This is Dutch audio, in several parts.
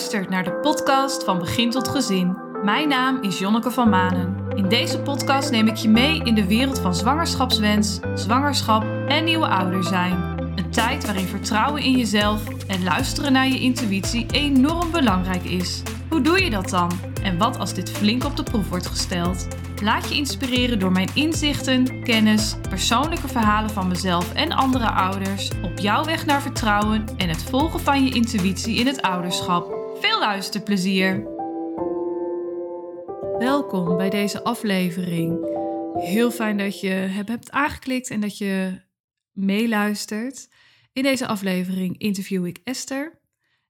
luistert naar de podcast van Begin tot Gezin. Mijn naam is Jonneke van Manen. In deze podcast neem ik je mee in de wereld van zwangerschapswens, zwangerschap en nieuwe ouder zijn. Een tijd waarin vertrouwen in jezelf en luisteren naar je intuïtie enorm belangrijk is. Hoe doe je dat dan? En wat als dit flink op de proef wordt gesteld? Laat je inspireren door mijn inzichten, kennis, persoonlijke verhalen van mezelf en andere ouders op jouw weg naar vertrouwen en het volgen van je intuïtie in het ouderschap. Veel luisterplezier! Welkom bij deze aflevering. Heel fijn dat je hebt aangeklikt en dat je meeluistert. In deze aflevering interview ik Esther.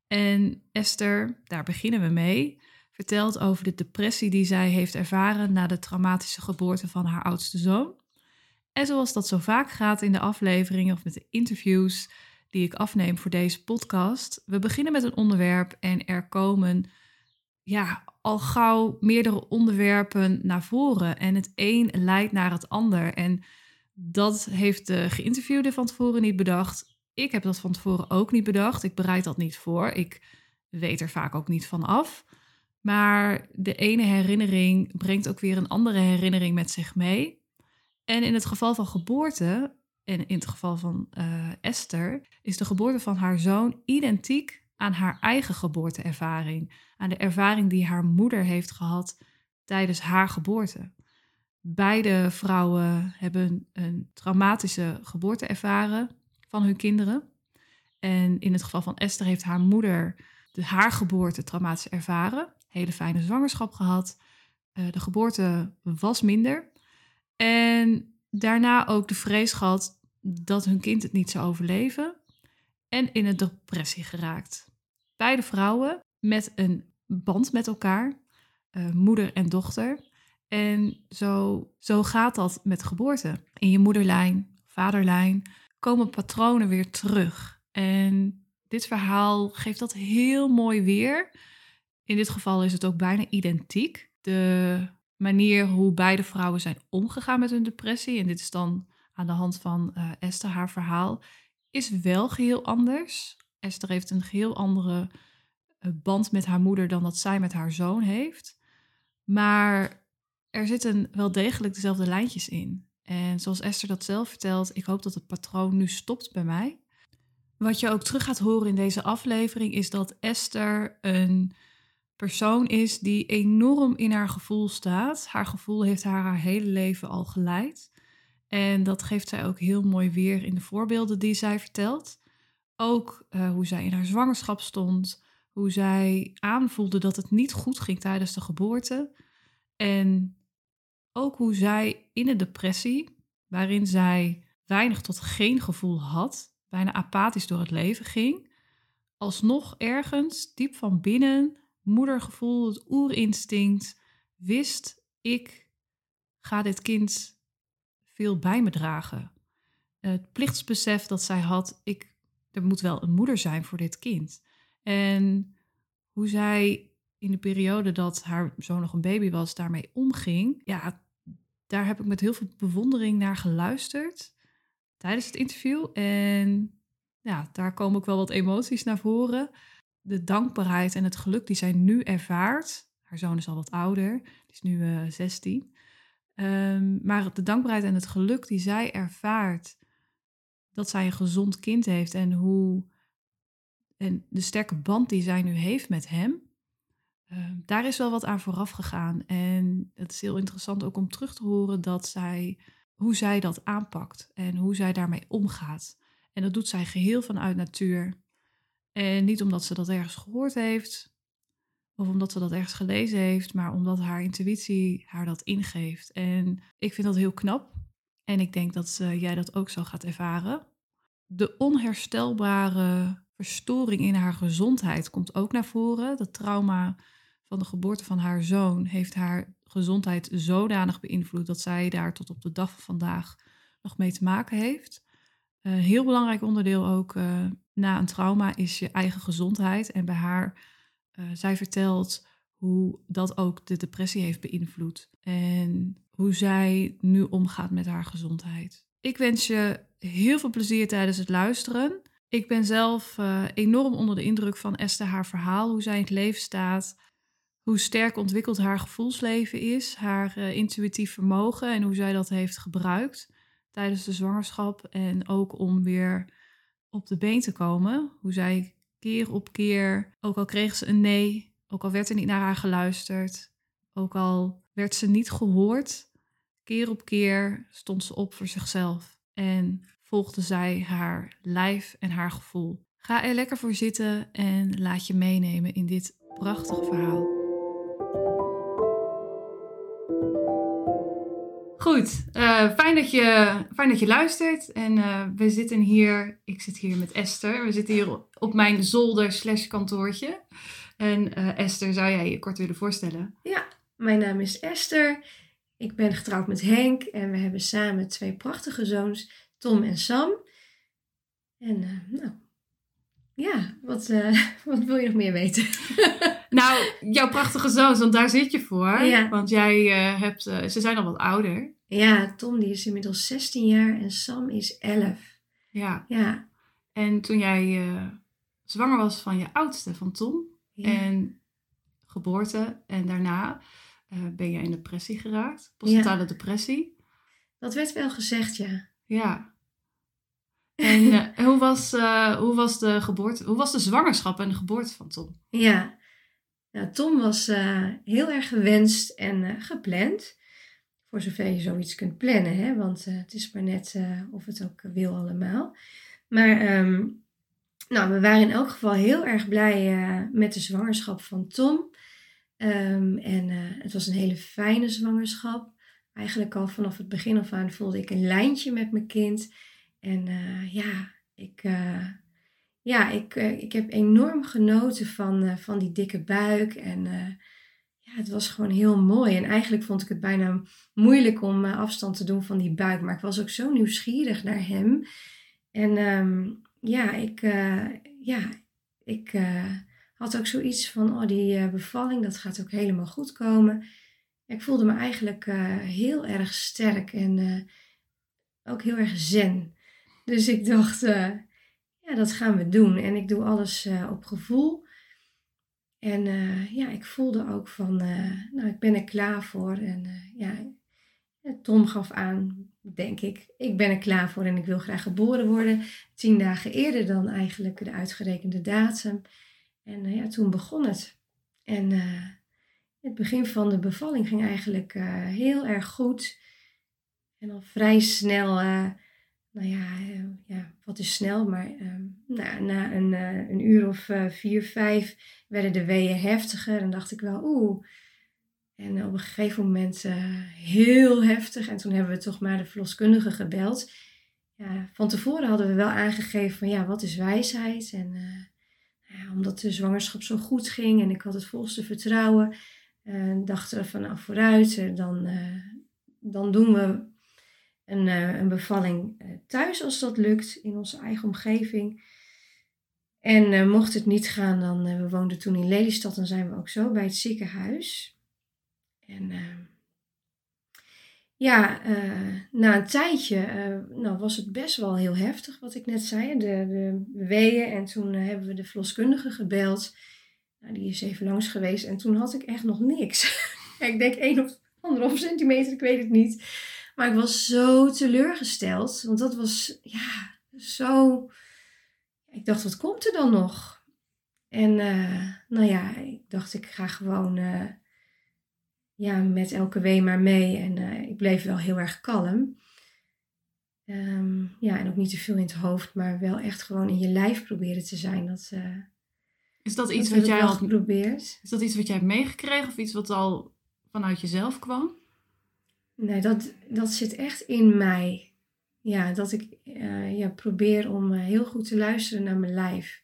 En Esther, daar beginnen we mee vertelt over de depressie die zij heeft ervaren na de traumatische geboorte van haar oudste zoon. En zoals dat zo vaak gaat in de afleveringen of met de interviews die ik afneem voor deze podcast, we beginnen met een onderwerp en er komen ja, al gauw meerdere onderwerpen naar voren en het een leidt naar het ander. En dat heeft de geïnterviewde van tevoren niet bedacht. Ik heb dat van tevoren ook niet bedacht. Ik bereid dat niet voor. Ik weet er vaak ook niet van af. Maar de ene herinnering brengt ook weer een andere herinnering met zich mee. En in het geval van geboorte, en in het geval van uh, Esther, is de geboorte van haar zoon identiek aan haar eigen geboorteervaring. Aan de ervaring die haar moeder heeft gehad tijdens haar geboorte. Beide vrouwen hebben een traumatische geboorte ervaren van hun kinderen. En in het geval van Esther heeft haar moeder de haar geboorte traumatisch ervaren hele fijne zwangerschap gehad. Uh, de geboorte was minder. En daarna ook de vrees gehad dat hun kind het niet zou overleven. En in een depressie geraakt. Beide vrouwen met een band met elkaar, uh, moeder en dochter. En zo, zo gaat dat met geboorte. In je moederlijn, vaderlijn komen patronen weer terug. En dit verhaal geeft dat heel mooi weer in dit geval is het ook bijna identiek. De manier hoe beide vrouwen zijn omgegaan met hun depressie, en dit is dan aan de hand van uh, Esther, haar verhaal, is wel geheel anders. Esther heeft een geheel andere eh, band met haar moeder dan dat zij met haar zoon heeft. Maar er zitten wel degelijk dezelfde lijntjes in. En zoals Esther dat zelf vertelt, ik hoop dat het patroon nu stopt bij mij. Wat je ook terug gaat horen in deze aflevering is dat Esther een persoon is die enorm in haar gevoel staat. Haar gevoel heeft haar haar hele leven al geleid. En dat geeft zij ook heel mooi weer in de voorbeelden die zij vertelt. Ook uh, hoe zij in haar zwangerschap stond, hoe zij aanvoelde dat het niet goed ging tijdens de geboorte. En ook hoe zij in een depressie, waarin zij weinig tot geen gevoel had, bijna apathisch door het leven ging, alsnog ergens diep van binnen moedergevoel, het oerinstinct, wist ik ga dit kind veel bij me dragen. Het plichtsbesef dat zij had, ik, er moet wel een moeder zijn voor dit kind. En hoe zij in de periode dat haar zoon nog een baby was, daarmee omging, ja, daar heb ik met heel veel bewondering naar geluisterd tijdens het interview. En ja, daar komen ook wel wat emoties naar voren de dankbaarheid en het geluk die zij nu ervaart. Haar zoon is al wat ouder, is nu uh, eh, 16. Ehm, maar de dankbaarheid en het geluk die zij ervaart dat zij een gezond kind heeft en hoe en de sterke band die zij nu heeft met hem, uh, daar is wel wat aan vooraf gegaan. En het is heel interessant ook om terug te horen dat zij, hoe zij dat aanpakt en hoe zij daarmee omgaat. En dat doet zij geheel vanuit natuur. En niet omdat ze dat ergens gehoord heeft of omdat ze dat ergens gelezen heeft, maar omdat haar intuïtie haar dat ingeeft. En ik vind dat heel knap. En ik denk dat jij dat ook zo gaat ervaren. De onherstelbare verstoring in haar gezondheid komt ook naar voren. Dat trauma van de geboorte van haar zoon heeft haar gezondheid zodanig beïnvloed dat zij daar tot op de dag van vandaag nog mee te maken heeft. Een heel belangrijk onderdeel ook uh, na een trauma is je eigen gezondheid. En bij haar, uh, zij vertelt hoe dat ook de depressie heeft beïnvloed. En hoe zij nu omgaat met haar gezondheid. Ik wens je heel veel plezier tijdens het luisteren. Ik ben zelf uh, enorm onder de indruk van Esther haar verhaal, hoe zij in het leven staat, hoe sterk ontwikkeld haar gevoelsleven is, haar uh, intuïtief vermogen en hoe zij dat heeft gebruikt tijdens de zwangerschap en ook om weer op de been te komen. Hoe zij keer op keer, ook al kreeg ze een nee, ook al werd er niet naar haar geluisterd, ook al werd ze niet gehoord, keer op keer stond ze op voor zichzelf en volgde zij haar lijf en haar gevoel. Ga er lekker voor zitten en laat je meenemen in dit prachtige verhaal. Goed, uh, fijn, dat je, fijn dat je luistert. En uh, we zitten hier, ik zit hier met Esther. We zitten hier op mijn zolder slash kantoortje. En uh, Esther, zou jij je kort willen voorstellen? Ja, mijn naam is Esther. Ik ben getrouwd met Henk en we hebben samen twee prachtige zoons, Tom en Sam. En nou, ja, wat, wat wil je nog meer weten? nou, jouw prachtige zoons, want daar zit je voor. Ja. Want jij hebt, ze zijn al wat ouder. Ja, Tom die is inmiddels 16 jaar en Sam is 11. Ja. ja. En toen jij uh, zwanger was van je oudste, van Tom, en geboorte en daarna ben je in depressie geraakt, postnatale ja. depressie. Dat werd wel gezegd, ja. Ja. En hoe, was, hoe was de geboorte, hoe was de zwangerschap en de geboorte van Tom? Ja, nou, Tom was heel erg gewenst en gepland. Voor zover je zoiets kunt plannen, hè? want uh, het is maar net of het ook wil allemaal. Maar um, nou, we waren in elk geval heel erg blij met de zwangerschap van Tom. Um, en het was een hele fijne zwangerschap. Eigenlijk al vanaf het begin af aan voelde ik een lijntje met mijn kind. En ja, ik, ja ik, ik heb enorm genoten van, van die dikke buik. En ja, het was gewoon heel mooi. En eigenlijk vond ik het bijna moeilijk om afstand te doen van die buik. Maar ik was ook zo nieuwsgierig naar hem. En um, ja, ik, ja, ik had ook zoiets van, oh, die bevalling, dat gaat ook helemaal goed komen. Ik voelde me eigenlijk heel erg sterk en ook heel erg zen. Dus ik dacht, dat gaan we doen. En ik doe alles op gevoel. En uh, ja, ik voelde ook van, uh, nou, ik ben er klaar voor. En ja, Tom gaf aan, denk ik, ik ben er klaar voor en ik wil graag geboren worden. Tien dagen eerder dan eigenlijk de uitgerekende datum. En ja, toen begon het. En het begin van de bevalling ging eigenlijk heel erg goed. En al vrij snel nou ja, uh, ja, wat is snel, maar uh, nou, na een, uh, een uur of uh, vier, vijf werden de weeën heftiger. En dacht ik wel, oeh. En op een gegeven moment heel heftig. En toen hebben we toch maar de verloskundige gebeld. Ja, van tevoren hadden we wel aangegeven van ja, wat is wijsheid? En ja, omdat de zwangerschap zo goed ging en ik had het volste vertrouwen, dachten we van nou vooruit, dan, dan doen we een, uh, een bevalling uh, thuis als dat lukt, in onze eigen omgeving. En uh, mocht het niet gaan, dan, we woonden toen in Lelystad, dan zijn we ook zo bij het ziekenhuis. En ja, na een tijdje nou, was het best wel heel heftig, wat ik net zei, de, de weeën. En toen hebben we de verloskundige gebeld. Nou, die is even langs geweest en toen had ik echt nog niks. ik denk één of anderhalf centimeter, ik weet het niet. Maar ik was zo teleurgesteld. Want dat was, ja, zo. Ik dacht, wat komt er dan nog? En uh, nou ja, ik dacht, ik ga gewoon uh, ja, met elke wee maar mee. En uh, ik bleef wel heel erg kalm. Um, ja, en ook niet te veel in het hoofd, maar wel echt gewoon in je lijf proberen te zijn. Dat, is dat iets wat jij al geprobeerd? Is dat iets wat jij hebt meegekregen of iets wat al vanuit jezelf kwam? Nee, dat, dat zit echt in mij. Ja, dat ik uh, ja, probeer om uh, heel goed te luisteren naar mijn lijf.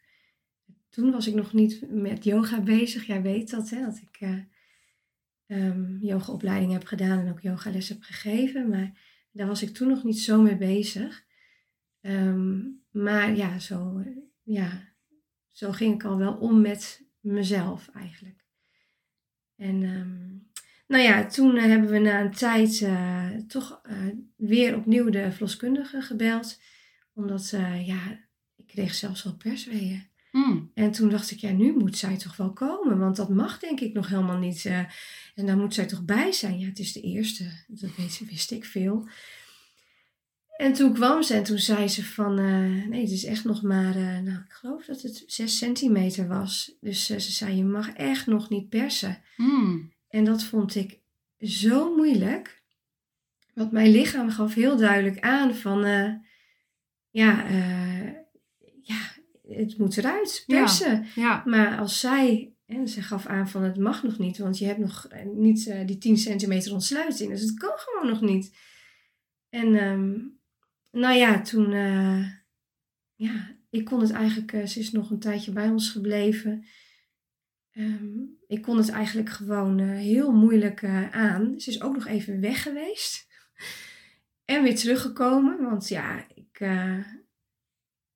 Toen was ik nog niet met yoga bezig. Jij weet dat, hè? Dat ik uh, yogaopleiding heb gedaan en ook yogales heb gegeven. Maar daar was ik toen nog niet zo mee bezig. Um, maar ja zo, ja, zo ging ik al wel om met mezelf eigenlijk. En um, nou ja, toen eh, hebben we na een tijd uh, toch uh, weer opnieuw de verloskundige gebeld. Omdat ja, ik kreeg zelfs al persweeën. Mm. En toen dacht ik, ja, nu moet zij toch wel komen. Want dat mag denk ik nog helemaal niet. eh, en daar moet zij toch bij zijn. Ja, het is de eerste. Dat weet, wist ik veel. En toen kwam ze en toen zei ze van... eh, nee, het is echt nog maar... eh, nou, ik geloof dat het 6 centimeter was. Dus eh, ze zei, je mag echt nog niet persen. Mm. En dat vond ik zo moeilijk. Want mijn lichaam gaf heel duidelijk aan van... eh, ja, eh, ja, het moet eruit, persen. Ja. Maar als zij, en ze gaf aan van het mag nog niet, want je hebt nog eh, niet die 10 centimeter ontsluiting. Dus het kan gewoon nog niet. En ehm, nou ja, toen, ja, ik kon het eigenlijk, ze is nog een tijdje bij ons gebleven. Ehm, ik kon het eigenlijk gewoon eh, heel moeilijk eh, aan. Ze is ook nog even weg geweest. En weer teruggekomen, want ja, ik, eh,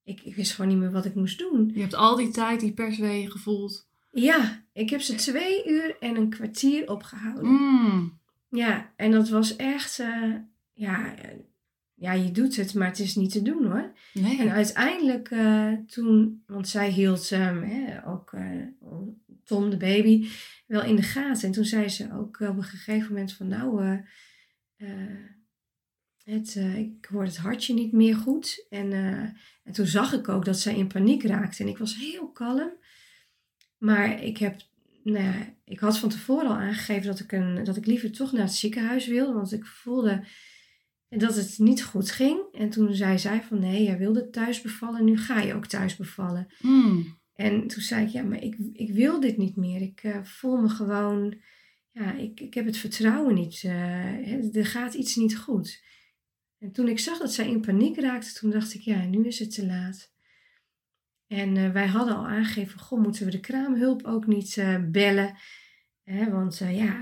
ik, ik wist gewoon niet meer wat ik moest doen. Je hebt al die tijd die persweeën gevoeld. Ja, ik heb ze twee uur en een kwartier opgehouden. Mm. Ja, en dat was echt, ja, ja, je doet het, maar het is niet te doen hoor. Nee. En uiteindelijk toen, want zij hield ehm, hè, ook Tom, de baby, wel in de gaten. En toen zei ze ook op een gegeven moment van nou, eh, eh, het, eh, ik hoor het hartje niet meer goed. En, en toen zag ik ook dat zij in paniek raakte. En ik was heel kalm. Maar ik heb, nou ja, ik had van tevoren al aangegeven dat ik, een, dat ik liever toch naar het ziekenhuis wilde. Want ik voelde dat het niet goed ging. En toen zei zij van nee, jij wilde thuis bevallen, nu ga je ook thuis bevallen. Mm. En toen zei ik, ja, maar ik, ik wil dit niet meer. Ik eh, voel me gewoon, ja, ik, ik heb het vertrouwen niet. eh, er gaat iets niet goed. En toen ik zag dat zij in paniek raakte, toen dacht ik, ja, nu is het te laat. En eh, wij hadden al aangegeven, goh, moeten we de kraamhulp ook niet bellen? Hè, want ja,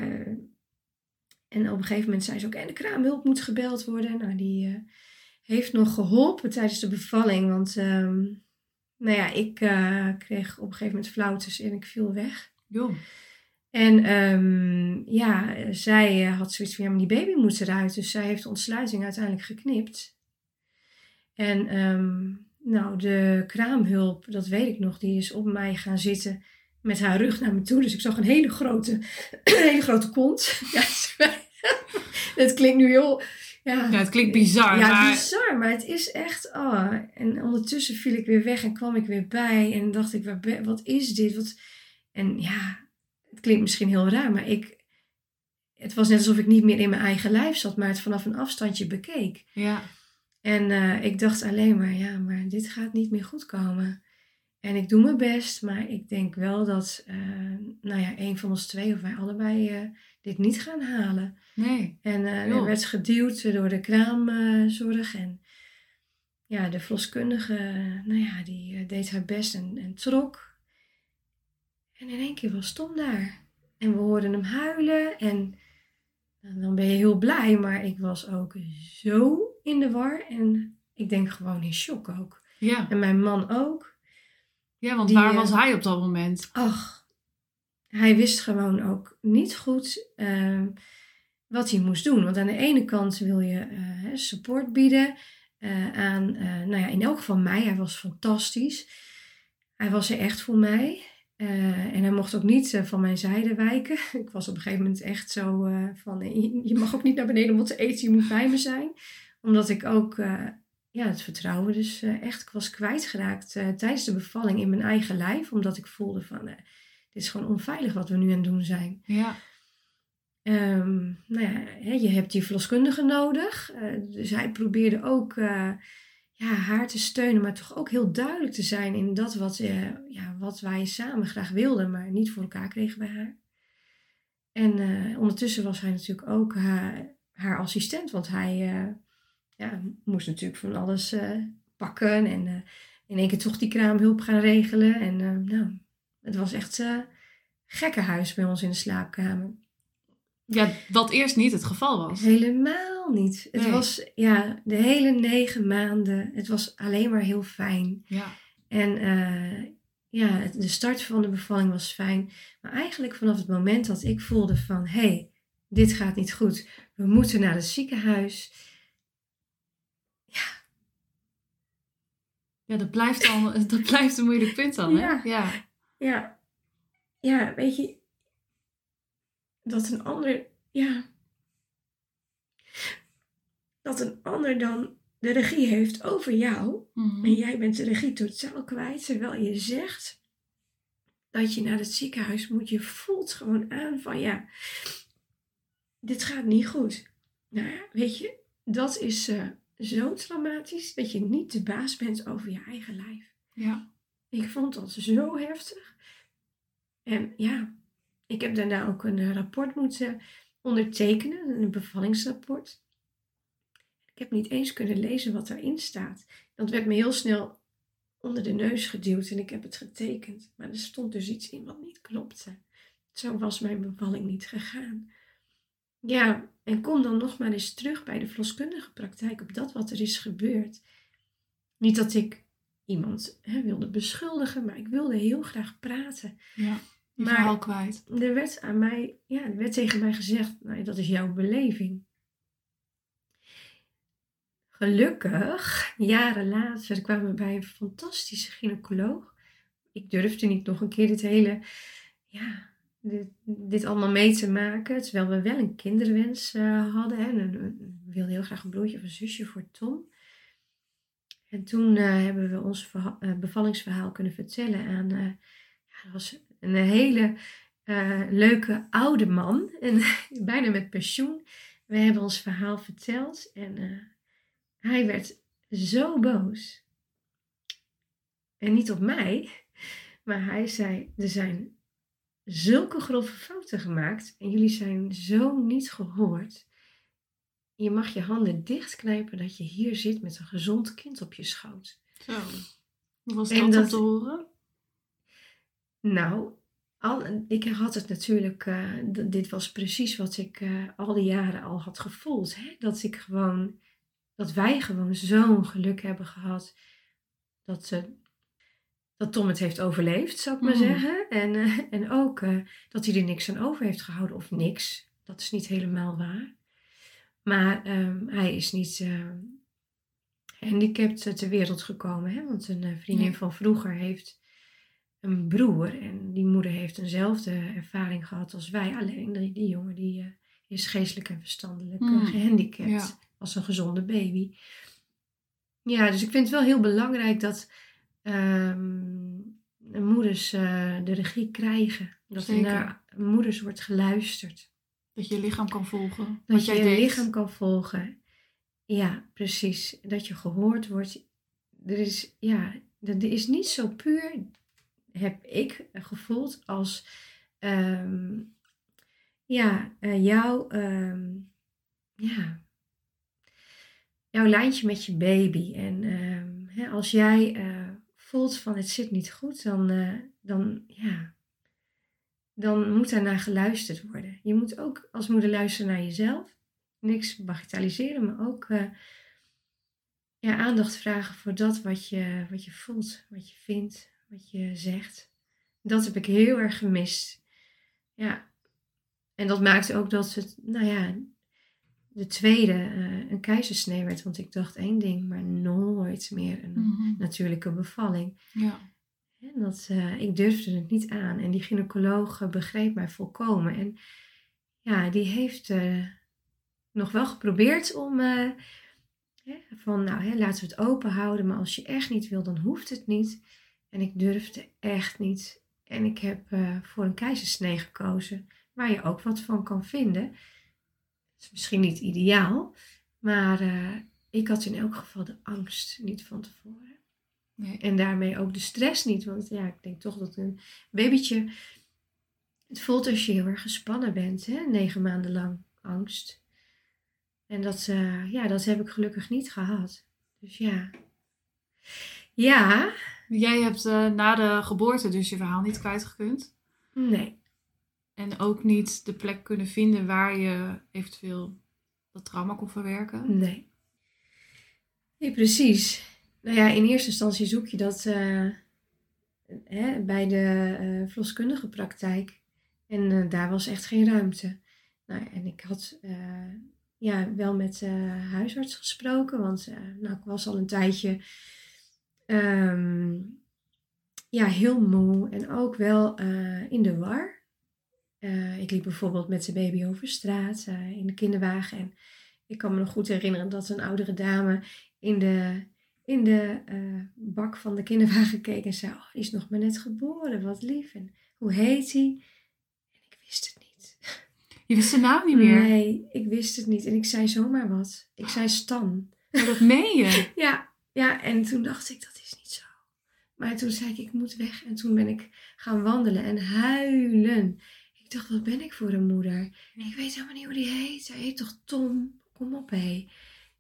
en op een gegeven moment zei ze ook, en de kraamhulp moet gebeld worden. Nou, die heeft nog geholpen tijdens de bevalling, want ehm, nou ja, ik eh, kreeg op een gegeven moment flauwtes en ik viel weg. Joh. En ehm, ja, zij eh, had zoiets van, ja, maar die baby moet eruit. Dus zij heeft de ontsluiting uiteindelijk geknipt. En ehm, nou, de kraamhulp, dat weet ik nog, die is op mij gaan zitten met haar rug naar me toe. Dus ik zag een hele grote, hele grote kont. Ja, het klinkt nu heel... Ja, Ja, het klinkt bizar, ja, maar... bizar, maar het is echt. Oh. En ondertussen viel ik weer weg en kwam ik weer bij. En dacht ik, waar ben- wat is dit? Wat... En ja, het klinkt misschien heel raar, maar ik. Het was net alsof ik niet meer in mijn eigen lijf zat, maar het vanaf een afstandje bekeek. Ja. En eh, ik dacht alleen maar, ja, maar dit gaat niet meer goed komen. En ik doe mijn best, maar ik denk wel dat, eh, nou ja, een van ons twee of wij allebei eh, dit niet gaan halen. Nee. En Joh. werd geduwd door de kraamzorg. en ja, de verloskundige, nou ja, die eh, deed haar best en, en trok. En in één keer was Tom daar. En we hoorden hem huilen. En nou, dan ben je heel blij. Maar ik was ook zo in de war. En ik denk gewoon in shock ook. Ja. En mijn man ook. Ja, want Die, waar eh, was hij op dat moment? Ach, hij wist gewoon ook niet goed ehm, wat hij moest doen. Want aan de ene kant wil je eh, support bieden eh, aan, eh, nou ja, in elk geval mij. Hij was fantastisch. Hij was er echt voor mij. En hij mocht ook niet van mijn zijde wijken. Ik was op een gegeven moment echt zo van, je, mag ook niet naar beneden om te eten, je moet bij me zijn. Omdat ik ook ja, het vertrouwen dus echt was kwijtgeraakt tijdens de bevalling in mijn eigen lijf. Omdat ik voelde van, dit is gewoon onveilig wat we nu aan het doen zijn. Ja. Ehm, nou ja, hè, je hebt die verloskundige nodig. Eh, dus hij probeerde ook eh, ja, haar te steunen, maar toch ook heel duidelijk te zijn in dat wat, eh, ja, wat wij samen graag wilden, maar niet voor elkaar kregen bij haar. En ondertussen was hij natuurlijk ook haar, haar assistent, want hij ja, moest natuurlijk van alles pakken en in één keer toch die kraamhulp gaan regelen. En nou, het was echt eh gekkenhuis bij ons in de slaapkamer. Ja, wat eerst niet het geval was. Helemaal niet. Het Nee. was ja, de hele negen maanden. Het was alleen maar heel fijn. Ja. En eh, ja, de start van de bevalling was fijn. Maar eigenlijk vanaf het moment dat ik voelde van... hé, hey, dit gaat niet goed. We moeten naar het ziekenhuis. Ja. Ja, dat blijft, dan, dat blijft een moeilijk punt dan, hè? Ja. Ja. Ja, ja, weet je, dat een ander, ja, dat een ander dan de regie heeft over jou Mhm. en jij bent de regie totaal kwijt, terwijl je zegt dat je naar het ziekenhuis moet. Je voelt gewoon aan van ja, dit gaat niet goed. Nou ja, weet je, dat is eh, zo traumatisch dat je niet de baas bent over je eigen lijf. Ja. Ik vond dat zo heftig. En ja, ik heb daarna ook een eh, rapport moeten ondertekenen, een bevallingsrapport. Ik heb niet eens kunnen lezen wat daarin staat. Dat werd me heel snel onder de neus geduwd en ik heb het getekend. Maar er stond dus iets in wat niet klopte. Zo was mijn bevalling niet gegaan. Ja, en kom dan nog maar eens terug bij de verloskundige praktijk op dat wat er is gebeurd. Niet dat ik iemand hè, wilde beschuldigen, maar ik wilde heel graag praten. Ja. Je Maar- verhaal kwijt. Er werd aan mij, ja, er werd tegen mij gezegd, nou, dat is jouw beleving. Gelukkig, jaren later, kwamen we bij een fantastische gynaecoloog. Ik durfde niet nog een keer dit hele, ja, dit, dit allemaal mee te maken. Terwijl we wel een kinderwens eh, hadden. Hè. En, en- en we wilden heel graag een broertje of een zusje voor Tom. En toen eh, hebben we ons verha- eh, bevallingsverhaal kunnen vertellen aan, eh, ja, dat was een hele eh, leuke oude man. En bijna met pensioen. We hebben ons verhaal verteld en eh, hij werd zo boos. En niet op mij, maar hij zei: Er zijn zulke grove fouten gemaakt en jullie zijn zo niet gehoord. Je mag je handen dichtknijpen dat je hier zit met een gezond kind op je schoot. Zo. Was En dat, om dat- te horen? Nou, al, ik had het natuurlijk, eh, dit was precies wat ik eh, al die jaren al had gevoeld. Hè? Dat ik gewoon, dat wij gewoon zo'n geluk hebben gehad dat, ze, dat Tom het heeft overleefd, zou ik maar Mhm. zeggen. En, eh, en ook dat hij er niks aan over heeft gehouden of niks. Dat is niet helemaal waar. Maar ehm, hij is niet eh handicapt ter wereld gekomen. Hè? Want een vriendin Nee. van vroeger heeft een broer. En die moeder heeft eenzelfde ervaring gehad als wij. Alleen die, die jongen die, eh, is geestelijk en verstandelijk eh, Hmm, gehandicapt. ja. Als een gezonde baby. Ja, dus ik vind het wel heel belangrijk dat ehm, moeders eh, de regie krijgen. Dat er naar moeders wordt geluisterd. Dat je je lichaam kan volgen. Dat wat je jij je deed. lichaam kan volgen. Ja, precies. Dat je gehoord wordt. Er is, ja, er is niet zo puur, heb ik gevoeld, als ehm, ja, eh, jouw, ehm, ja, jouw lijntje met je baby. En ehm, hè, als jij eh, voelt van het zit niet goed, dan, eh, dan, ja, dan moet daarnaar geluisterd worden. Je moet ook als moeder luisteren naar jezelf. Niks bagatelliseren, maar ook ja, aandacht vragen voor dat wat je, wat je voelt, wat je vindt, wat je zegt. Dat heb ik heel erg gemist. Ja. En dat maakte ook dat het, nou ja, de tweede eh, een keizersnee werd. Want ik dacht één ding, maar nooit meer een Mhm. natuurlijke bevalling. Ja. En dat, eh, ik durfde het niet aan. En die gynaecoloog eh, begreep mij volkomen. En ja, die heeft nog wel geprobeerd om hè, van, nou, hè, laten we het open houden. Maar als je echt niet wil, dan hoeft het niet. En ik durfde echt niet. En ik heb eh, voor een keizersnee gekozen, waar je ook wat van kan vinden. Het is misschien niet ideaal, maar eh, ik had in elk geval de angst niet van tevoren. Nee. En daarmee ook de stress niet. Want ja, ik denk toch dat een babytje. Het voelt als je heel erg gespannen bent, hè? negen maanden lang angst. En dat, eh, ja, dat heb ik gelukkig niet gehad. Dus ja. Ja, Jij hebt eh, na de geboorte dus je verhaal niet kwijtgekund. nee. En ook niet de plek kunnen vinden waar je eventueel dat trauma kon verwerken. Nee. Nee, precies. Nou ja, in eerste instantie zoek je dat eh, hè, bij de verloskundige praktijk. En daar was echt geen ruimte. Nou, en ik had ja, wel met de huisarts gesproken, want nou, ik was al een tijdje ehm, ja, heel moe en ook wel eh, in de war. Eh, ik liep bijvoorbeeld met zijn baby over straat eh, in de kinderwagen. En ik kan me nog goed herinneren dat een oudere dame in de, in de bak van de kinderwagen keek en zei: Oh, die is nog maar net geboren, wat lief. En hoe heet hij? En ik wist het niet. Je wist de naam niet meer? Nee, ik wist het niet. En ik zei zomaar wat. Ik zei Stan. Maar dat meen je? Ja, ja, en toen dacht ik, dat. Maar toen zei ik, ik moet weg. En toen ben ik gaan wandelen en huilen. Ik dacht, wat ben ik voor een moeder? Ik weet helemaal niet hoe die heet. Hij heet toch Tom? Kom op, hé.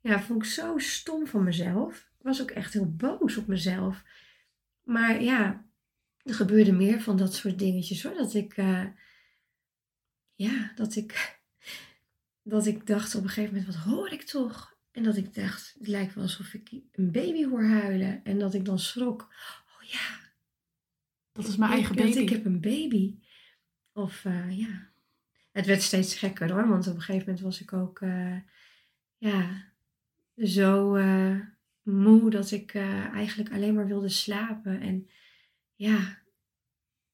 Ja, vond ik zo stom van mezelf. Ik was ook echt heel boos op mezelf. Maar ja, er gebeurde meer van dat soort dingetjes hoor. Dat ik, uh, ja, dat ik, dat ik dacht op een gegeven moment, wat hoor ik toch? En dat ik dacht, het lijkt wel alsof ik een baby hoor huilen. En dat ik dan schrok. Ja. Dat is mijn eigen baby. ik heb een baby. Of uh, ja. Het werd steeds gekker hoor. Want op een gegeven moment was ik ook uh, ja, zo uh, moe dat ik eigenlijk alleen maar wilde slapen. En ja,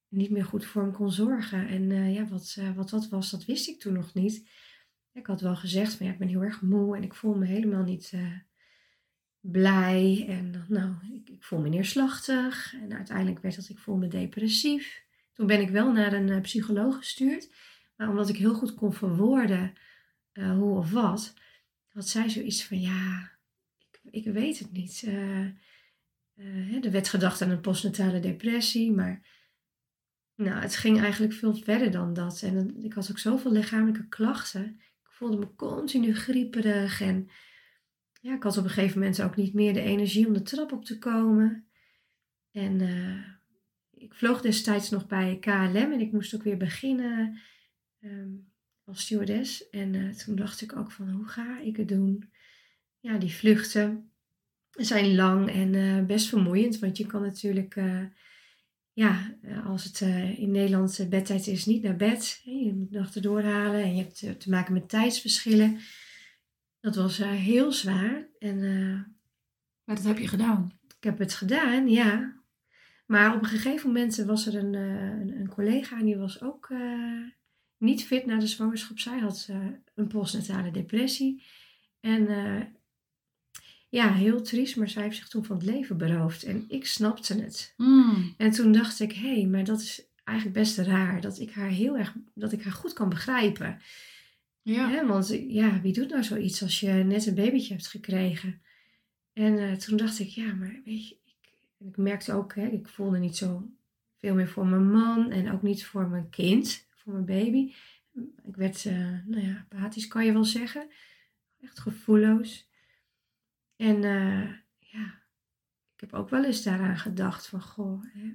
niet meer goed voor hem kon zorgen. En ja, wat, wat dat was, dat wist ik toen nog niet. Ik had wel gezegd van ja, ik ben heel erg moe en ik voel me helemaal niet uh, blij. En nou, ik, ik, voel me neerslachtig. En uiteindelijk werd dat ik voel me depressief. Toen ben ik wel naar een uh, psycholoog gestuurd. Maar omdat ik heel goed kon verwoorden uh, hoe of wat, had zij zoiets van ja, ik, ik weet het niet. er werd gedacht aan een postnatale depressie, maar nou, het ging eigenlijk veel verder dan dat. En ik had ook zoveel lichamelijke klachten voelde me continu grieperig. En ja, ik had op een gegeven moment ook niet meer de energie om de trap op te komen. En uh, ik vloog destijds nog bij KLM en ik moest ook weer beginnen um, als stewardess. En uh, toen dacht ik ook van, hoe ga ik het doen? Ja, die vluchten zijn lang en uh, best vermoeiend, want je kan natuurlijk ja, eh, als het in Nederland bedtijd is, niet naar bed. Je moet nachten doorhalen en je hebt te maken met tijdsverschillen. Dat was uh, heel zwaar. En, maar dat heb je gedaan? Ik heb het gedaan, ja. Maar op een gegeven moment was er een, een, een collega en die was ook niet fit na de zwangerschap. Zij had een postnatale depressie. En ja, heel triest, maar zij heeft zich toen van het leven beroofd. En ik snapte het. Mm. En toen dacht ik, hé, hey, maar dat is eigenlijk best raar. Dat ik haar heel erg, dat ik haar goed kan begrijpen. Ja. want ja, wie doet nou zoiets als je net een babytje hebt gekregen? En uh, toen dacht ik, ja, maar weet je, ik, ik merkte ook, hè, ik voelde niet zo veel meer voor mijn man en ook niet voor mijn kind, voor mijn baby. Ik werd, uh, nou ja, apathisch kan je wel zeggen. Echt gevoelloos. En uh, ja, ik heb ook wel eens daaraan gedacht van, goh, hè,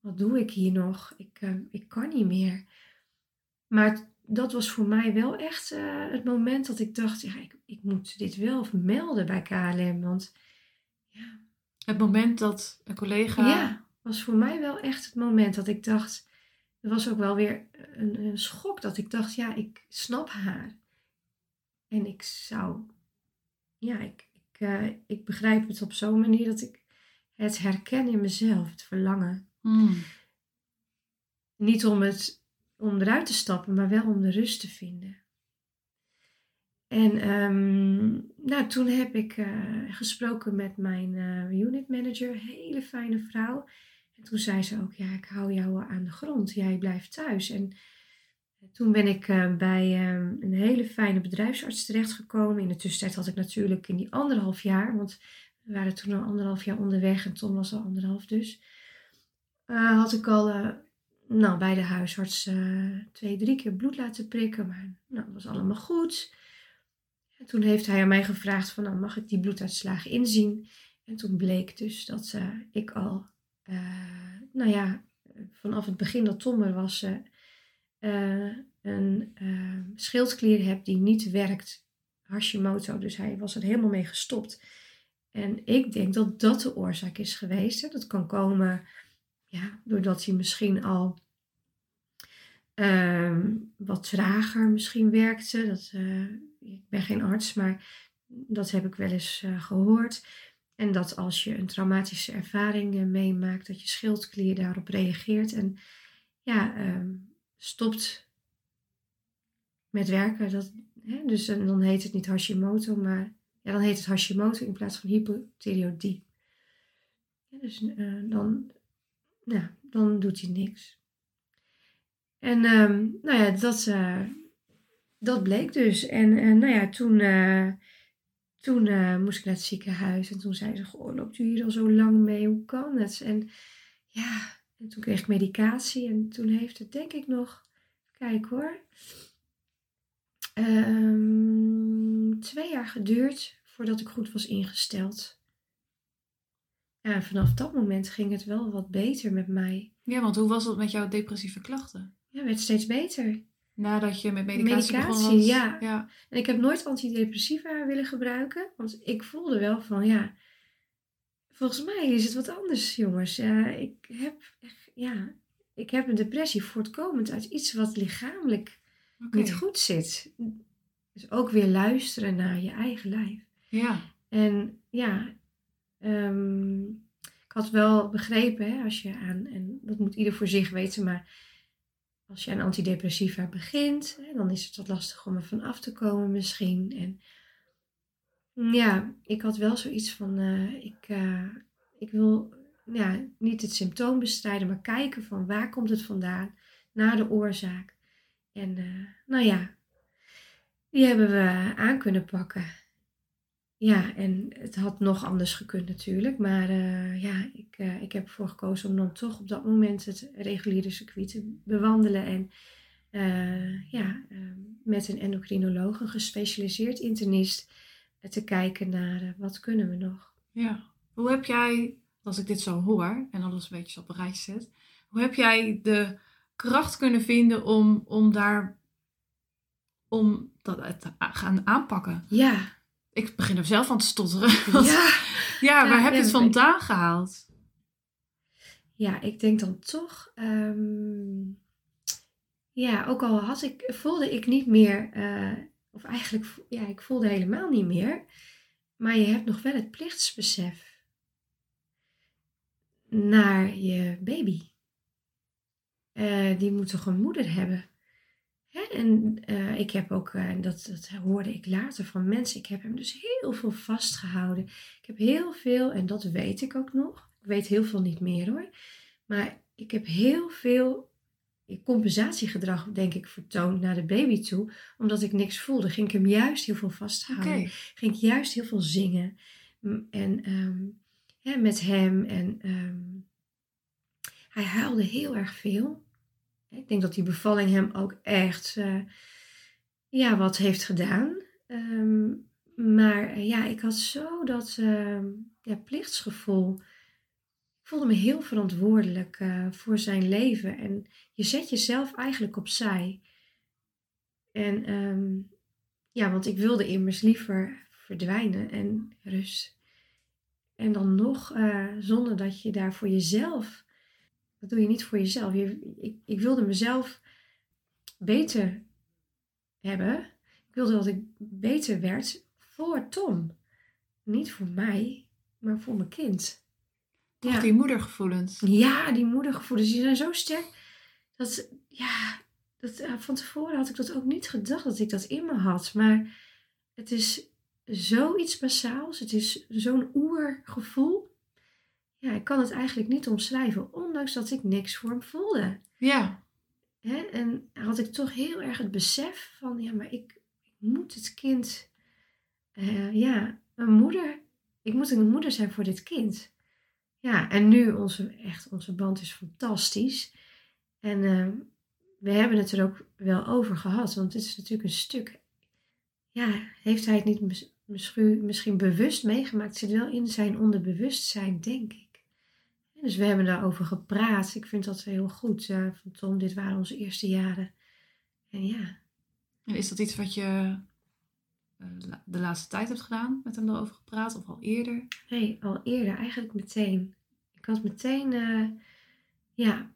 wat doe ik hier nog? Ik, ik kan niet meer. Maar dat was voor mij wel echt uh, het moment dat ik dacht, ja, ik, ik moet dit wel melden bij KLM. Want ja. Het moment dat een collega... Ja, was voor mij wel echt het moment dat ik dacht... Er was ook wel weer een, een schok dat ik dacht, ja, ik snap haar. En ik zou... Ja, ik, uh, ik begrijp het op zo'n manier dat ik het herken in mezelf, het verlangen. Hmm. Niet om, het, om eruit te stappen, maar wel om de rust te vinden. En um, nou, toen heb ik uh, gesproken met mijn uh, unit manager, hele fijne vrouw. En toen zei ze ook, ja, ik hou jou aan de grond, jij blijft thuis. En toen ben ik bij uh, een hele fijne bedrijfsarts terechtgekomen. In de tussentijd had ik natuurlijk in die anderhalf jaar, want we waren toen al anderhalf jaar onderweg en Tom was al anderhalf dus, had ik al nou, bij de huisarts twee, drie keer bloed laten prikken. Maar nou, dat was allemaal goed. En toen heeft hij aan mij gevraagd van, nou, mag ik die bloeduitslagen inzien? En toen bleek dus dat ik al, nou ja, vanaf het begin dat Tom er was een schildklier heb die niet werkt, Hashimoto. Dus hij was er helemaal mee gestopt. En ik denk dat dat de oorzaak is geweest. Hè. Dat kan komen ja, doordat hij misschien al uh, wat trager misschien werkte. Dat, uh, ik ben geen arts, maar dat heb ik wel eens gehoord. En dat als je een traumatische ervaring eh, meemaakt, dat je schildklier daarop reageert en ja, ehm, stopt met werken. Dat, hè, dus en dan heet het niet Hashimoto, maar ja, dan heet het Hashimoto in plaats van hypothyreoïdie. Ja, dus dan, nou, dan doet hij niks. En ehm, nou ja, dat, uh, dat bleek dus. En uh, nou ja, toen, toen moest ik naar het ziekenhuis. En toen zei ze, goh, loopt u hier al zo lang mee? Hoe kan het? En ja, en toen kreeg ik medicatie. En toen heeft het denk ik nog, kijk hoor, um, twee jaar geduurd voordat ik goed was ingesteld. Ja, vanaf dat moment ging het wel wat beter met mij. Ja, want hoe was het met jouw depressieve klachten? Ja, werd steeds beter. Nadat je met medicatie, medicatie begon ja. ja. En ik heb nooit antidepressiva willen gebruiken. Want ik voelde wel van, ja, volgens mij is het wat anders, jongens. Ja, ik heb ja, ik heb een depressie voortkomend uit iets wat lichamelijk okay. niet goed zit. Dus ook weer luisteren naar je eigen lijf. Ja. En ja, um, ik had wel begrepen, hè, als je aan, en dat moet ieder voor zich weten, maar als je aan antidepressiva begint, hè, dan is het wat lastig om er van af te komen misschien. En ja, ik had wel zoiets van, uh, ik, uh, ik wil ja, niet het symptoom bestrijden, maar kijken van waar komt het vandaan, naar de oorzaak. En uh, nou ja, die hebben we aan kunnen pakken. Ja, en het had nog anders gekund natuurlijk. Maar uh, ja, ik, uh, ik heb ervoor gekozen om dan toch op dat moment het reguliere circuit te bewandelen. En uh, ja, met een endocrinoloog, een gespecialiseerd internist, te kijken naar wat kunnen we nog. Ja, hoe heb jij, als ik dit zo hoor en alles een beetje op een reis zet, hoe heb jij de kracht kunnen vinden om, om daar, om dat te gaan aanpakken? Ja, ik begin er zelf aan te stotteren. ja. ja, waar heb je het vandaan gehaald? Ja, ik denk dan toch. Um, ja, ook al had ik, voelde ik niet meer. Uh, of eigenlijk, ja, ik voelde helemaal niet meer. Maar je hebt nog wel het plichtsbesef naar je baby. Uh, die moet toch een moeder hebben? En uh, ik heb ook, uh, dat, dat hoorde ik later van mensen, ik heb hem dus heel veel vastgehouden. Ik heb heel veel, en dat weet ik ook nog, ik weet heel veel niet meer hoor, maar ik heb heel veel compensatiegedrag, denk ik, vertoond naar de baby toe, omdat ik niks voelde. Ging ik hem juist heel veel vasthouden. Okay. Ging ik juist heel veel zingen. En um, ja, met hem. En um, hij huilde heel erg veel. Ik denk dat die bevalling hem ook echt uh, ja, wat heeft gedaan. Um, maar uh, ja, ik had zo dat ja, plichtsgevoel. Ik voelde me heel verantwoordelijk eh, voor zijn leven. En je zet jezelf eigenlijk opzij. En um, ja, want ik wilde immers liever verdwijnen en rust. En dan nog zonder dat je daar voor jezelf dat doe je niet voor jezelf. Je, ik, ik wilde mezelf beter hebben. Ik wilde dat ik beter werd voor Tom. Niet voor mij, maar voor mijn kind. Toch ja. die moedergevoelens. Ja, die moedergevoelens. Die zijn zo sterk. Dat, ja, dat, van tevoren had ik dat ook niet gedacht dat ik dat in me had. Maar het is zoiets basaals. Het is zo'n oergevoel ja, ik kan het eigenlijk niet omschrijven, ondanks dat ik niks voor hem voelde. Ja. Hè? En had ik toch heel erg het besef van, ja, maar ik, ik moet het kind, uh, ja, een moeder, ik moet een moeder zijn voor dit kind. Ja, en nu onze, echt, onze band is fantastisch. En uh, we hebben het er ook wel over gehad, want het is natuurlijk een stuk, ja, heeft hij het niet misschien, misschien bewust meegemaakt? Het zit wel in zijn onderbewustzijn, denk ik. Dus we hebben daarover gepraat. Ik vind dat heel goed. Uh, van Tom, dit waren onze eerste jaren. En ja. En is dat iets wat je uh, de laatste tijd hebt gedaan? Met hem erover gepraat of al eerder? Nee, al eerder. Eigenlijk meteen. Ik had meteen, uh, ja.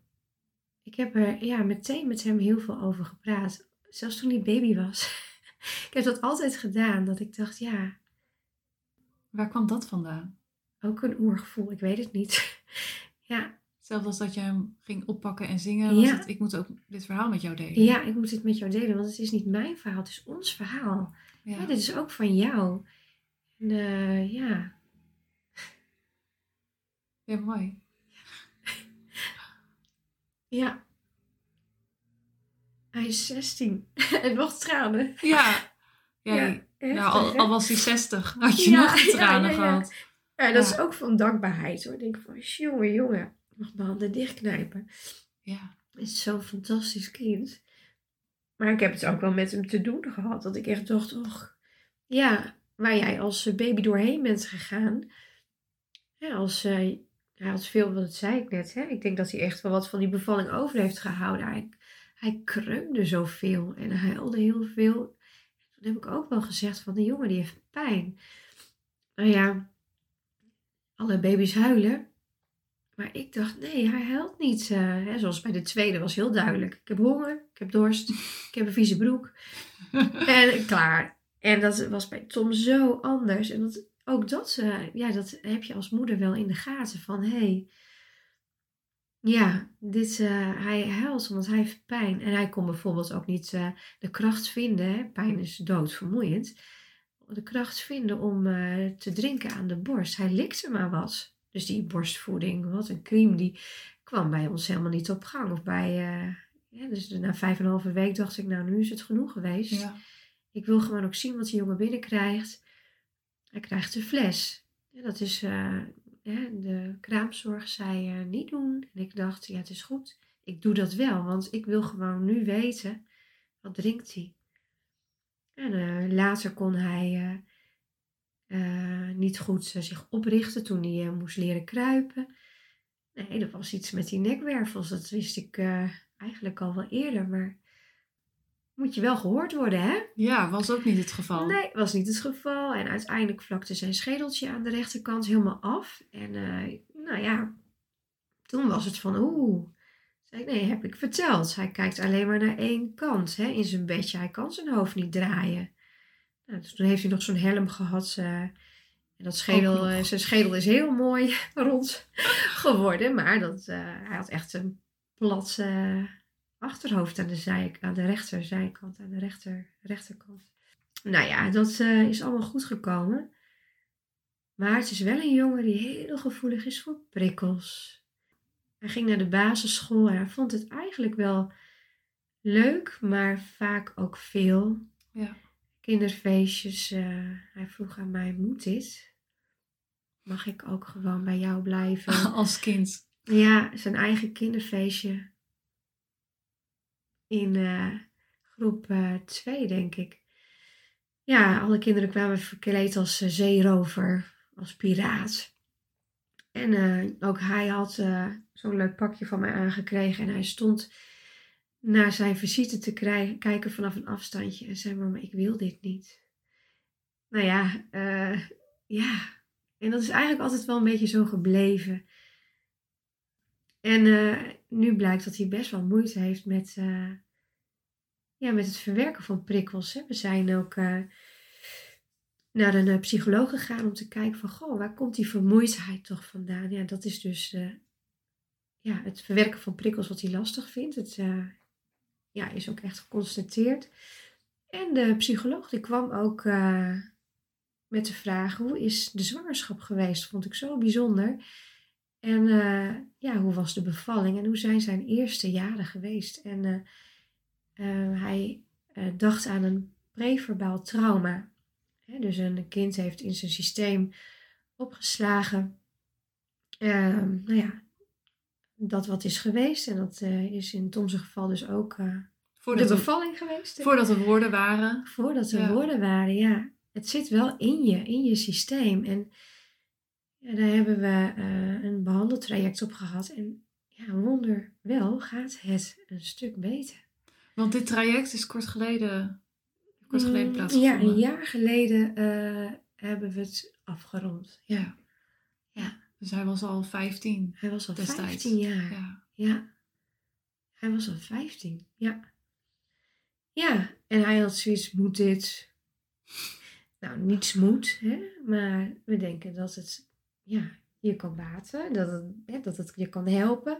Ik heb er ja, meteen met hem heel veel over gepraat. Zelfs toen hij baby was. ik heb dat altijd gedaan. Dat ik dacht, ja. Waar kwam dat vandaan? ook een oergevoel. Ik weet het niet. Ja. Hetzelfde als dat je hem ging oppakken en zingen. Was Ja. het, ik moet ook dit verhaal met jou delen. ja, ik moet het met jou delen, want het is niet mijn verhaal, het is ons verhaal. Ja. Ja, dit is ook van jou. En eh, ja, Ja, mooi. ja. Hij is 16 en nog tranen. Ja. ja, Ja, nou, al, al was hij 60, had je nog tranen gehad. Ja, dat Ja. is ook van dankbaarheid hoor. Ik denk van, jongen, jongen, ik mag mijn handen dichtknijpen. Ja. Het is zo'n fantastisch kind. Maar ik heb het ook wel met hem te doen gehad. Dat ik echt dacht, och, ja, waar jij als eh, baby doorheen bent gegaan. Ja, als, eh, hij had veel, dat zei ik net, hè. Ik denk dat hij echt wel wat van die bevalling over heeft gehouden. Hij, hij kreunde zoveel en hij huilde heel veel. Toen heb ik ook wel gezegd van, de jongen die heeft pijn. Nou ja, alle baby's huilen. Maar ik dacht, nee, hij huilt niet. eh, hè, zoals bij de tweede was heel duidelijk. Ik heb honger, ik heb dorst, ik heb een vieze broek. en klaar. En dat was bij Tom zo anders. En dat, ook dat, eh, ja, dat heb je als moeder wel in de gaten. Van, hé, hey, ja, dit, eh, hij huilt omdat hij heeft pijn. En hij kon bijvoorbeeld ook niet de kracht vinden. Hè? Pijn is doodvermoeiend. De kracht vinden om eh, te drinken aan de borst. Hij likte maar wat. Dus die borstvoeding, wat een crème, die kwam bij ons helemaal niet op gang. Of bij, eh, ja, dus na vijf en een halve week dacht ik, nou nu is het genoeg geweest. Ja. Ik wil gewoon ook zien wat die jongen binnenkrijgt. Hij krijgt een fles. Ja, dat is, eh, de kraamzorg zei niet doen. En ik dacht, ja het is goed. Ik doe dat wel, want ik wil gewoon nu weten, wat drinkt hij? En eh, later kon hij eh, eh, niet goed zich oprichten toen hij moest leren kruipen. Nee, er was iets met die nekwervels. Dat wist ik eigenlijk al wel eerder, maar moet je wel gehoord worden, hè? ja, was ook niet het geval. Nee, was niet het geval. En uiteindelijk vlakte zijn schedeltje aan de rechterkant helemaal af. En nou ja, toen was het van oeh. Zei ik, nee, heb ik verteld. Hij kijkt alleen maar naar één kant hè, in zijn bedje. Hij kan zijn hoofd niet draaien. Nou, dus toen heeft hij nog zo'n helm gehad. eh, en dat schedel, eh, zijn schedel is heel mooi rond geworden. Maar dat, eh, hij had echt een plat achterhoofd aan de, zij, aan de rechterzijkant, aan de rechter, rechterkant. Nou ja, dat is allemaal goed gekomen. Maar het is wel een jongen die heel gevoelig is voor prikkels. Hij ging naar de basisschool en hij vond het eigenlijk wel leuk, maar vaak ook veel. Ja. Kinderfeestjes. eh, hij vroeg aan mij, moet dit? Mag ik ook gewoon bij jou blijven? Als kind. Ja, zijn eigen kinderfeestje. In eh, groep 2, denk ik. Ja, alle kinderen kwamen verkleed als eh, zeerover, als piraat. En eh, ook hij had eh, zo'n leuk pakje van mij aangekregen. En hij stond naar zijn visite te kijken vanaf een afstandje. En zei, mama, ik wil dit niet. Nou ja, eh, ja. En dat is eigenlijk altijd wel een beetje zo gebleven. En nu blijkt dat hij best wel moeite heeft met, ja, met het verwerken van prikkels. Hè. We zijn ook naar een eh, psycholoog gegaan om te kijken van, goh, waar komt die vermoeidheid toch vandaan? Ja, dat is dus eh, ja, het verwerken van prikkels wat hij lastig vindt. Het eh, ja, is ook echt geconstateerd. En de psycholoog die kwam ook met de vraag, hoe is de zwangerschap geweest? Vond ik zo bijzonder. En ja, hoe was de bevalling en hoe zijn zijn eerste jaren geweest? En hij dacht aan een preverbaal trauma. Dus een kind heeft in zijn systeem opgeslagen. ehm, nou ja, dat wat is geweest. En dat eh, is in Tom's geval dus ook de Voordat er, bevalling geweest. voordat er woorden waren. Voordat er Ja. woorden waren, ja. Het zit wel in je, in je systeem. En ja, daar hebben we eh, een behandeltraject op gehad. En ja, wonder wel gaat het een stuk beter. Want dit traject is kort geleden, kort geleden plaatsgevonden. Ja, een jaar geleden eh, hebben we het afgerond. Ja. Ja. Dus hij was al 15 Hij was al destijds. 15 jaar. Ja. Ja. Hij was al 15, ja. Ja, en hij had zoiets, moet dit? Nou, niets moet, hè. Maar we denken dat het, ja, je kan baten, dat het, hè, dat het je kan helpen.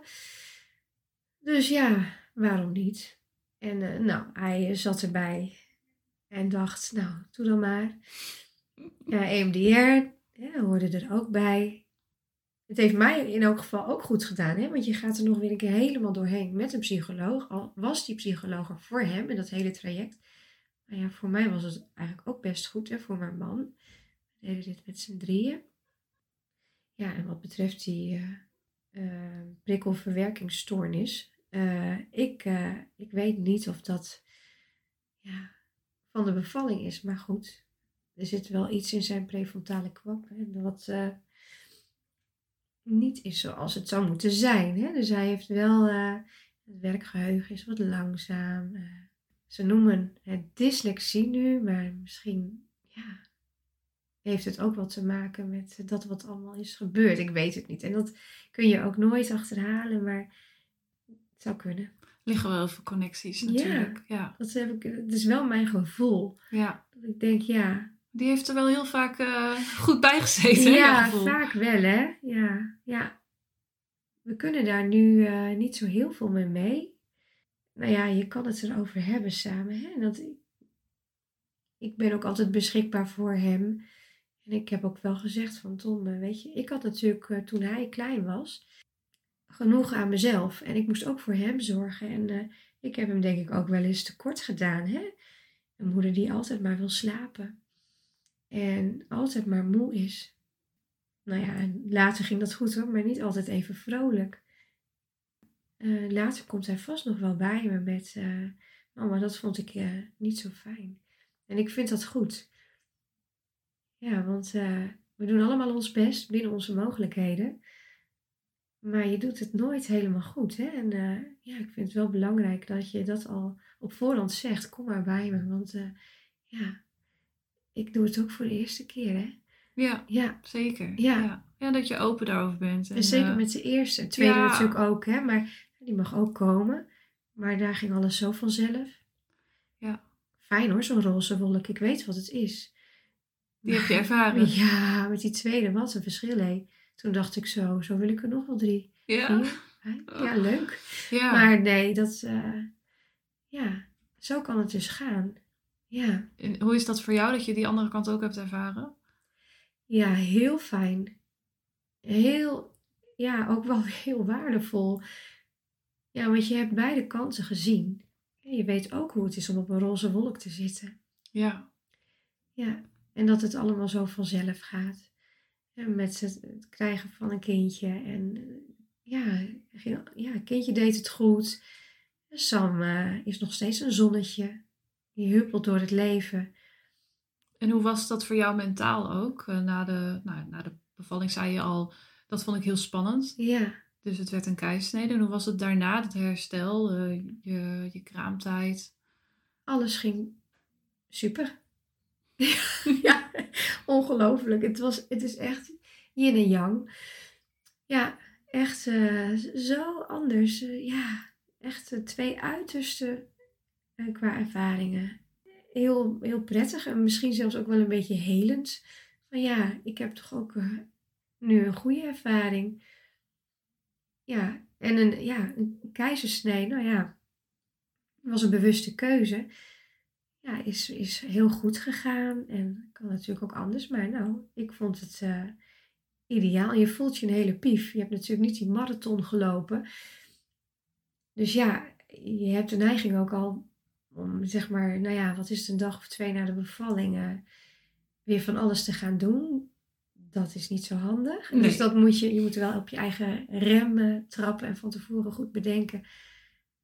Dus ja, waarom niet? En eh, nou, hij zat erbij en dacht, nou, doe dan maar. Ja, EMDR hè, hoorde er ook bij. Het heeft mij in elk geval ook goed gedaan, hè? want je gaat er nog weer een keer helemaal doorheen met een psycholoog. Al was die psycholoog er voor hem in dat hele traject. Maar ja, voor mij was het eigenlijk ook best goed, hè, voor mijn man. Deden dit met z'n drieën. Ja, en wat betreft die uh, prikkelverwerkingsstoornis, uh, ik, ik weet niet of dat ja, van de bevalling is, maar goed, er zit wel iets in zijn prefrontale kwap hè, wat niet is zoals het zou moeten zijn. Hè? Dus hij heeft wel, het werkgeheugen is wat langzaam. ze noemen het dyslexie nu, maar misschien ja, heeft het ook wat te maken met dat wat allemaal is gebeurd. Ik weet het niet. En dat kun je ook nooit achterhalen, maar het zou kunnen. Liggen wel veel connecties natuurlijk. Ja, ja. Dat, heb ik, dat is wel mijn gevoel. Ja. Ik denk, ja. Die heeft er wel heel vaak uh, goed bij gezeten. Ja, vaak wel hè. Ja, ja. We kunnen daar nu uh, niet zo heel veel mee mee. Nou ja, je kan het erover hebben samen. Hè? Dat, ik ben ook altijd beschikbaar voor hem. En ik heb ook wel gezegd van Tom, eh, weet je, ik had natuurlijk uh, toen hij klein was genoeg aan mezelf. En ik moest ook voor hem zorgen. En uh, ik heb hem denk ik ook wel eens tekort gedaan. Hè? Een moeder die altijd maar wil slapen. En altijd maar moe is. Nou ja, later ging dat goed hoor, maar niet altijd even vrolijk. later komt hij vast nog wel bij me met, mama, dat vond ik niet zo fijn. En ik vind dat goed. Ja, want we doen allemaal ons best binnen onze mogelijkheden. Maar je doet het nooit helemaal goed. Hè? En uh, ja, ik vind het wel belangrijk dat je dat al op voorhand zegt. Kom maar bij me. Want uh, ja, ik doe het ook voor de eerste keer. Hè? Ja, ja. zeker. Ja. ja. ja dat je open daarover bent. En, en zeker met de eerste. Tweede ja. natuurlijk ook. Hè? Maar die mag ook komen. Maar daar ging alles zo vanzelf. Ja. Fijn hoor, zo'n roze wolk. Ik weet wat het is. Die heb je ervaren. Ja, met die tweede, wat een verschil hé. Toen dacht ik zo, zo wil ik er nog wel drie. Ja. Vier, ja, leuk. Ja. Maar nee, dat, uh, ja, zo kan het dus gaan. Ja. En hoe is dat voor jou dat je die andere kant ook hebt ervaren? Ja, heel fijn. Heel, ja, ook wel heel waardevol. Ja, want je hebt beide kanten gezien. Je weet ook hoe het is om op een roze wolk te zitten. Ja. Ja, en dat het allemaal zo vanzelf gaat. En met het, krijgen van een kindje. En ja, ja, het kindje deed het goed. Sam uh, is nog steeds een zonnetje. Die huppelt door het leven. En hoe was dat voor jou mentaal ook? Uh, na, de, nou, na de bevalling zei je al, dat vond ik heel spannend. Ja. Dus het werd een keisnede. En hoe was het daarna, het herstel, uh, je, je kraamtijd? Alles ging super. ja, ongelooflijk. Het, was, het is echt yin en yang. Ja, echt uh, zo anders. Uh, ja, echt uh, twee uitersten qua ervaringen. Heel, heel prettig en misschien zelfs ook wel een beetje helend. Van ja, ik heb toch ook nu een goede ervaring. Ja, en een, ja, een keizersnee, nou ja, was een bewuste keuze ja, is, is heel goed gegaan. En kan natuurlijk ook anders. Maar nou, ik vond het uh, ideaal. En je voelt je een hele pief. Je hebt natuurlijk niet die marathon gelopen. Dus ja, je hebt de neiging ook al om zeg maar, nou ja, wat is het, een dag of twee na de bevalling uh, weer van alles te gaan doen. Dat is niet zo handig. Nee. Dus dat moet je, je moet wel op je eigen rem trappen en van tevoren goed bedenken.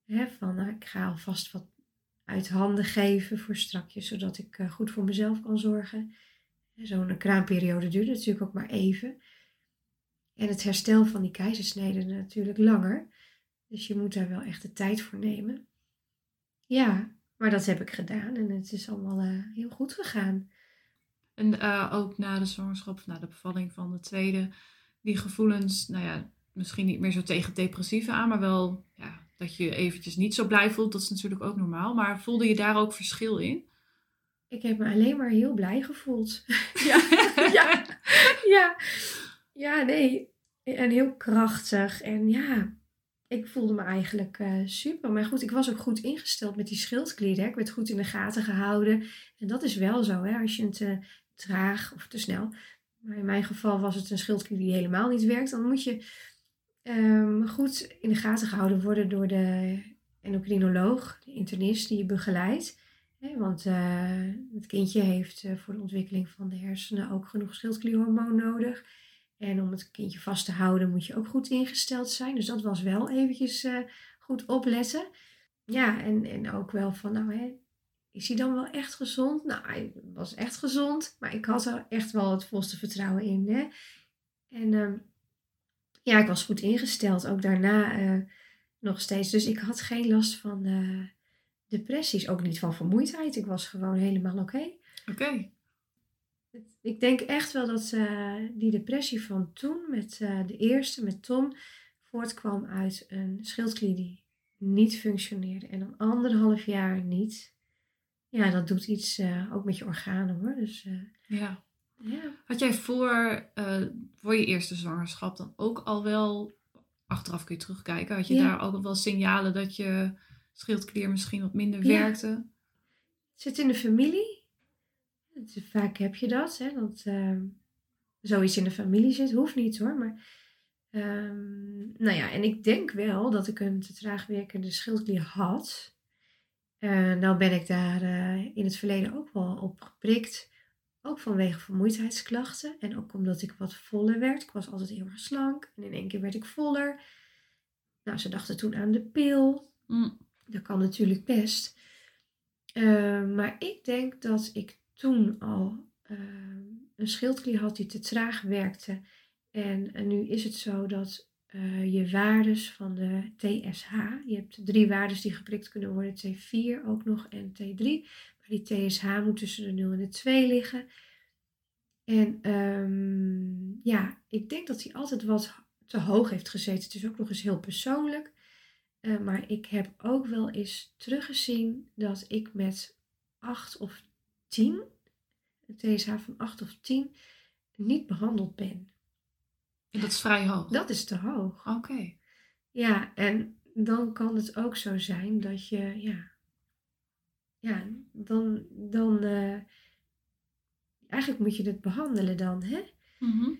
Hè, van nou, ik ga alvast wat uit handen geven voor strakjes, zodat ik uh, goed voor mezelf kan zorgen. Zo'n kraamperiode duurt natuurlijk ook maar even. En het herstel van die keizersnede natuurlijk langer. Dus je moet daar wel echt de tijd voor nemen. Ja, maar dat heb ik gedaan en het is allemaal uh, heel goed gegaan. En uh, ook na de zwangerschap, na de bevalling van de tweede, die gevoelens, nou ja, misschien niet meer zo tegen depressieve aan, maar wel ja, dat je eventjes niet zo blij voelt, dat is natuurlijk ook normaal. Maar voelde je daar ook verschil in? Ik heb me alleen maar heel blij gevoeld. ja, ja, ja. Ja, nee. En heel krachtig. En ja, ik voelde me eigenlijk eh, super. Maar goed, ik was ook goed ingesteld met die schildklier. Ik werd goed in de gaten gehouden. En dat is wel zo, hè. Als je een te traag of te snel... Maar in mijn geval was het een schildklier die helemaal niet werkt. Dan moet je ehm, goed in de gaten gehouden worden door de endocrinoloog, de internist die je begeleidt. want uh, het kindje heeft uh, voor de ontwikkeling van de hersenen ook genoeg schildklierhormoon nodig. En om het kindje vast te houden moet je ook goed ingesteld zijn. Dus dat was wel eventjes uh, goed opletten. Ja, en, en ook wel van, nou hè, is hij dan wel echt gezond? Nou, hij was echt gezond, maar ik had er echt wel het volste vertrouwen in. Hè? En uh, ja, ik was goed ingesteld, ook daarna uh, nog steeds. Dus ik had geen last van uh, depressies, ook niet van vermoeidheid. Ik was gewoon helemaal oké. Okay. Oké. Okay. Ik denk echt wel dat uh, die depressie van toen, met de eerste, met Tom, voortkwam uit een schildklier die niet functioneerde. En een anderhalf jaar niet ja, dat doet iets ook met je organen hoor. Dus, ja. Ja. Had jij voor, uh, voor je eerste zwangerschap dan ook al wel, achteraf kun je terugkijken, had je ja. daar ook al wel signalen dat je schildklier misschien wat minder ja. werkte? Het zit in de familie. Vaak heb je dat, hè, dat zoiets in de familie zit. Hoeft niet hoor, maar... Um, nou ja, en ik denk wel dat ik een te traag werkende schildklier had. Uh, nou ben ik daar uh, in het verleden ook wel op geprikt. Ook vanwege vermoeidheidsklachten. En ook omdat ik wat voller werd. Ik was altijd heel erg slank. En in één keer werd ik voller. Nou, ze dachten toen aan de pil. Mm. Dat kan natuurlijk best. Uh, maar ik denk dat ik toen al een schildklier had die te traag werkte. En, en nu is het zo dat uh, je waardes van de TSH. Je hebt drie waardes die geprikt kunnen worden, T4 ook nog en T3. Maar die TSH moet tussen de 0 en de 2 liggen. En um, ja, ik denk dat hij altijd wat te hoog heeft gezeten. Het is ook nog eens heel persoonlijk. Uh, maar ik heb ook wel eens teruggezien dat ik met 8 of 10, een TSH van 8 of 10, niet behandeld ben. Dat is vrij hoog. Dat is te hoog. Oké. Ja, en dan kan het ook zo zijn dat je, ja, ja, dan, dan, uh, eigenlijk moet je het behandelen dan, hè? Mm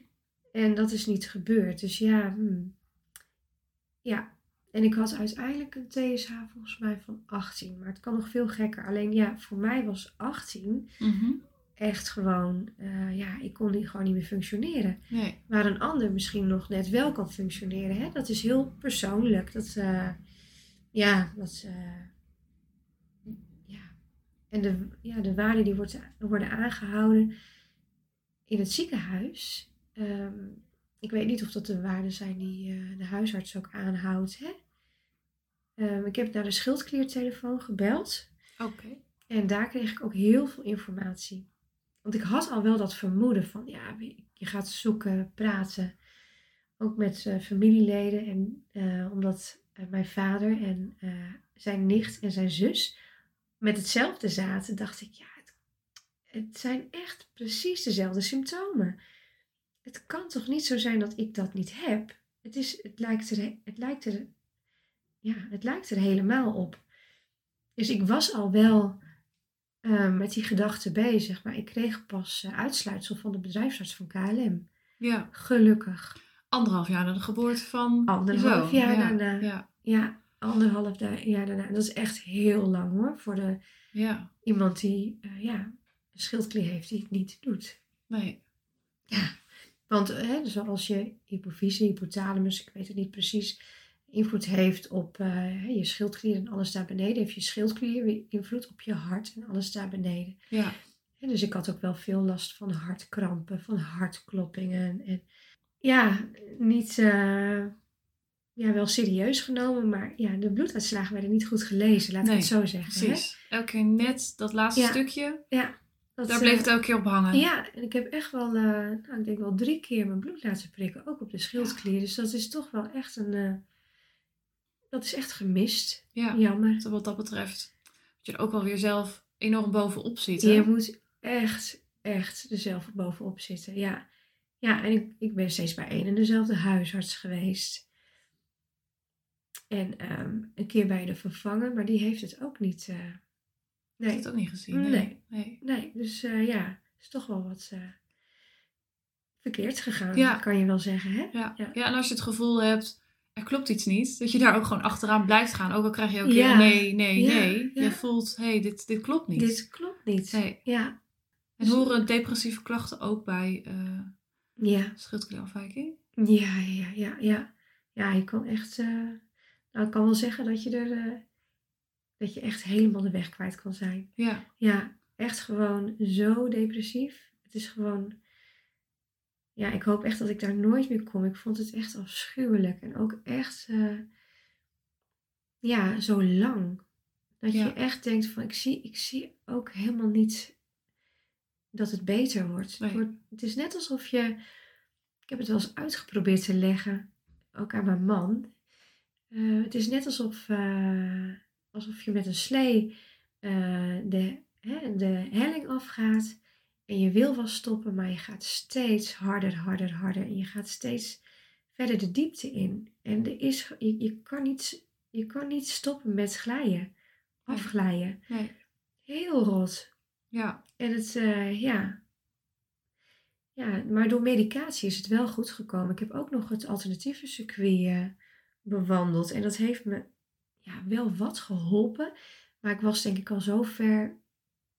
En dat is niet gebeurd. Dus ja, hmm. ja. En ik had uiteindelijk een TSH volgens mij van 18, maar het kan nog veel gekker. Alleen ja, voor mij was 18 mm echt gewoon, uh, ja, ik kon niet, gewoon niet meer functioneren. Nee. Waar een ander misschien nog net wel kan functioneren. Hè? Dat is heel persoonlijk. Dat, uh, ja, dat, uh. En de, ja, de waarden die wordt, worden aangehouden in het ziekenhuis. Um, ik weet niet of dat de waarden zijn die de huisarts ook aanhoudt. Hè? Um, ik heb naar de schildkliertelefoon gebeld. Oké. En daar kreeg ik ook heel veel informatie. Want ik had al wel dat vermoeden van, ja, je gaat zoeken, praten. Ook met uh, familieleden. En uh, omdat mijn vader en zijn nicht en zijn zus met hetzelfde zaten, dacht ik, ja, het, het zijn echt precies dezelfde symptomen. Het kan toch niet zo zijn dat ik dat niet heb? Het, is, het, lijkt, er, het, lijkt, er, ja, het lijkt er helemaal op. Dus ik was al wel Ehm, met die gedachten bezig. Maar ik kreeg pas uh, uitsluitsel van de bedrijfsarts van KLM. Ja. Gelukkig. Anderhalf jaar na de geboorte van Anderhalf jaar ja. daarna. Ja. ja, anderhalf jaar daarna. Dat is echt heel lang hoor. Voor de, ja. iemand die uh, ja, een schildklier heeft die het niet doet. Nee. Ja, want hè, zoals je hypofyse, hypothalamus, ik weet het niet precies invloed heeft op uh, je schildklier en alles daar beneden. Heeft je schildklier weer invloed op je hart en alles daar beneden. Ja. En dus ik had ook wel veel last van hartkrampen, van hartkloppingen. En ja, niet uh, ja, wel serieus genomen, maar ja, de bloeduitslagen werden niet goed gelezen, laat ik het zo zeggen. Precies. Hè? Elke keer net dat laatste ja. stukje. Ja. Dat, Daar bleef uh, het elke keer op hangen. Ja, en ik heb echt wel, nou, ik denk wel drie keer mijn bloed laten prikken, ook op de schildklier. Dus dat is toch wel echt een dat is echt gemist. Ja, Jammer. Wat dat betreft. Dat je er ook wel weer zelf enorm bovenop zit. Je moet echt, echt er zelf bovenop zitten. Ja. Ja, en ik, ik ben steeds bij één en dezelfde huisarts geweest. En ehm, een keer bij de vervanger, maar die heeft het ook niet. eh, nee, je het ook niet gezien? Nee. nee. nee, dus eh, ja, is toch wel wat eh, verkeerd gegaan, Ja. kan je wel zeggen, hè? Ja. Ja. Ja. en als je het gevoel hebt, er klopt iets niet, dat je daar ook gewoon achteraan blijft gaan. Ook al krijg je Ja. een nee, nee, nee. Je voelt, hé, hey, dit, dit klopt niet. Dit klopt niet. Ja, En horen depressieve klachten ook bij eh ja, schildklierafwijking? ja, ja, ja, ja. Ja, je kan echt, nou, ik kan wel zeggen dat je er, eh, dat je echt helemaal de weg kwijt kan zijn. Ja. Ja, echt gewoon zo depressief. Het is gewoon. Ja, ik hoop echt dat ik daar nooit meer kom. Ik vond het echt afschuwelijk. En ook echt. eh, ja, zo lang. Dat Ja. je echt denkt van ik zie, ik zie ook helemaal niet dat het beter wordt. Nee. Het, wordt- het is net alsof je. Ik heb het wel eens uitgeprobeerd te leggen. Ook aan mijn man. Eh, het is net alsof, eh, alsof je met een slee eh, de, hè, de helling afgaat. En je wil wel stoppen, maar je gaat steeds harder, harder, harder. En je gaat steeds verder de diepte in. En er is, je, je, kan niet, je kan niet stoppen met glijden. Afglijden. Nee. Heel rot. Ja. En het, ja. Ja, maar door medicatie is het wel goed gekomen. Ik heb ook nog het alternatieve circuit bewandeld. En dat heeft me ja, wel wat geholpen. Maar ik was denk ik al zo ver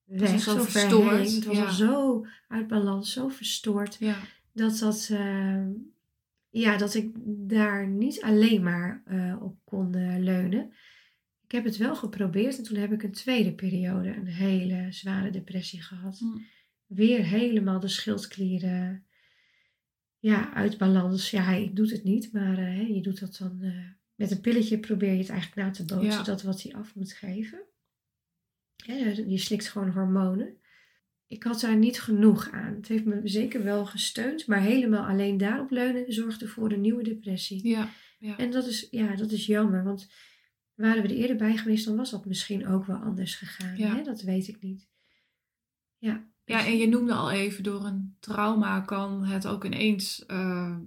weg, zo, zo ver verstoord, heen. Het was ja. al zo uit balans, zo verstoord. Ja. Dat, dat, eh, ja, dat ik daar niet alleen maar eh, op kon leunen. Ik heb het wel geprobeerd en toen heb ik een tweede periode, een hele zware depressie gehad. Hm. Weer helemaal de schildklieren ja, uit balans. Ja, ik doe het niet, maar eh, je doet dat dan eh, met een pilletje probeer je het eigenlijk na te bootsen, Ja. dat wat hij af moet geven. Ja, je slikt gewoon hormonen. Ik had daar niet genoeg aan. Het heeft me zeker wel gesteund, maar helemaal alleen daarop leunen zorgde voor een nieuwe depressie. Ja. Ja. En dat is, ja, dat is jammer, want waren we er eerder bij geweest, dan was dat misschien ook wel anders gegaan. Ja. Hè? Dat weet ik niet. Ja, Ja, en je noemde al even, door een trauma kan het ook ineens, eh,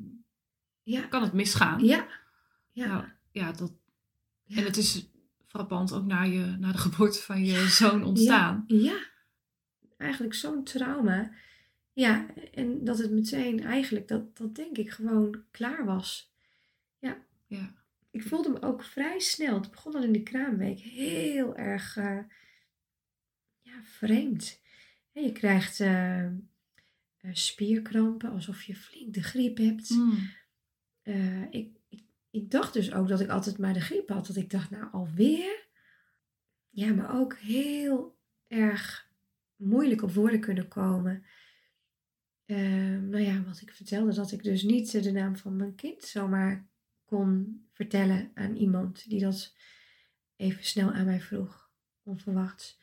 ja, kan het misgaan. ja, ja, Nou, ja, dat, ja. en het is frappant ook na, je, na de geboorte van je zoon ontstaan. Ja, ja. eigenlijk zo'n trauma. Ja, en dat het meteen eigenlijk, dat, dat denk ik gewoon klaar was. Ja. Ik voelde me ook vrij snel, het begon al in de kraamweek, heel erg eh, ja, vreemd. Je krijgt eh, eh, spierkrampen, alsof je flink de griep hebt. Hm. Eh, ik, ik, ik dacht dus ook dat ik altijd maar de griep had. Dat ik dacht, nou alweer? Ja, maar ook heel erg moeilijk op woorden kunnen komen. Eh, nou ja, wat ik vertelde, dat ik dus niet de naam van mijn kind zomaar kon vertellen aan iemand die dat even snel aan mij vroeg, onverwachts.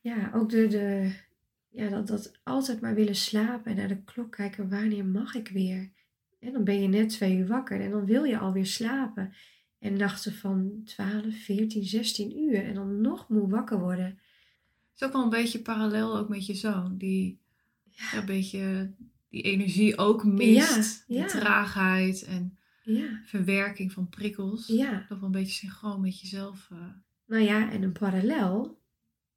Ja, ook de, de, ja, dat, dat altijd maar willen slapen en naar de klok kijken, wanneer mag ik weer? En dan ben je net twee uur wakker en dan wil je alweer slapen. En nachten van 12, 14, 16 uur en dan nog moe wakker worden. Het is ook wel een beetje parallel ook met je zoon, die Ja, een beetje die energie ook mist. Ja, traagheid en verwerking van prikkels. ja. Dat wel een beetje synchroon met jezelf. eh. Nou ja, en een parallel.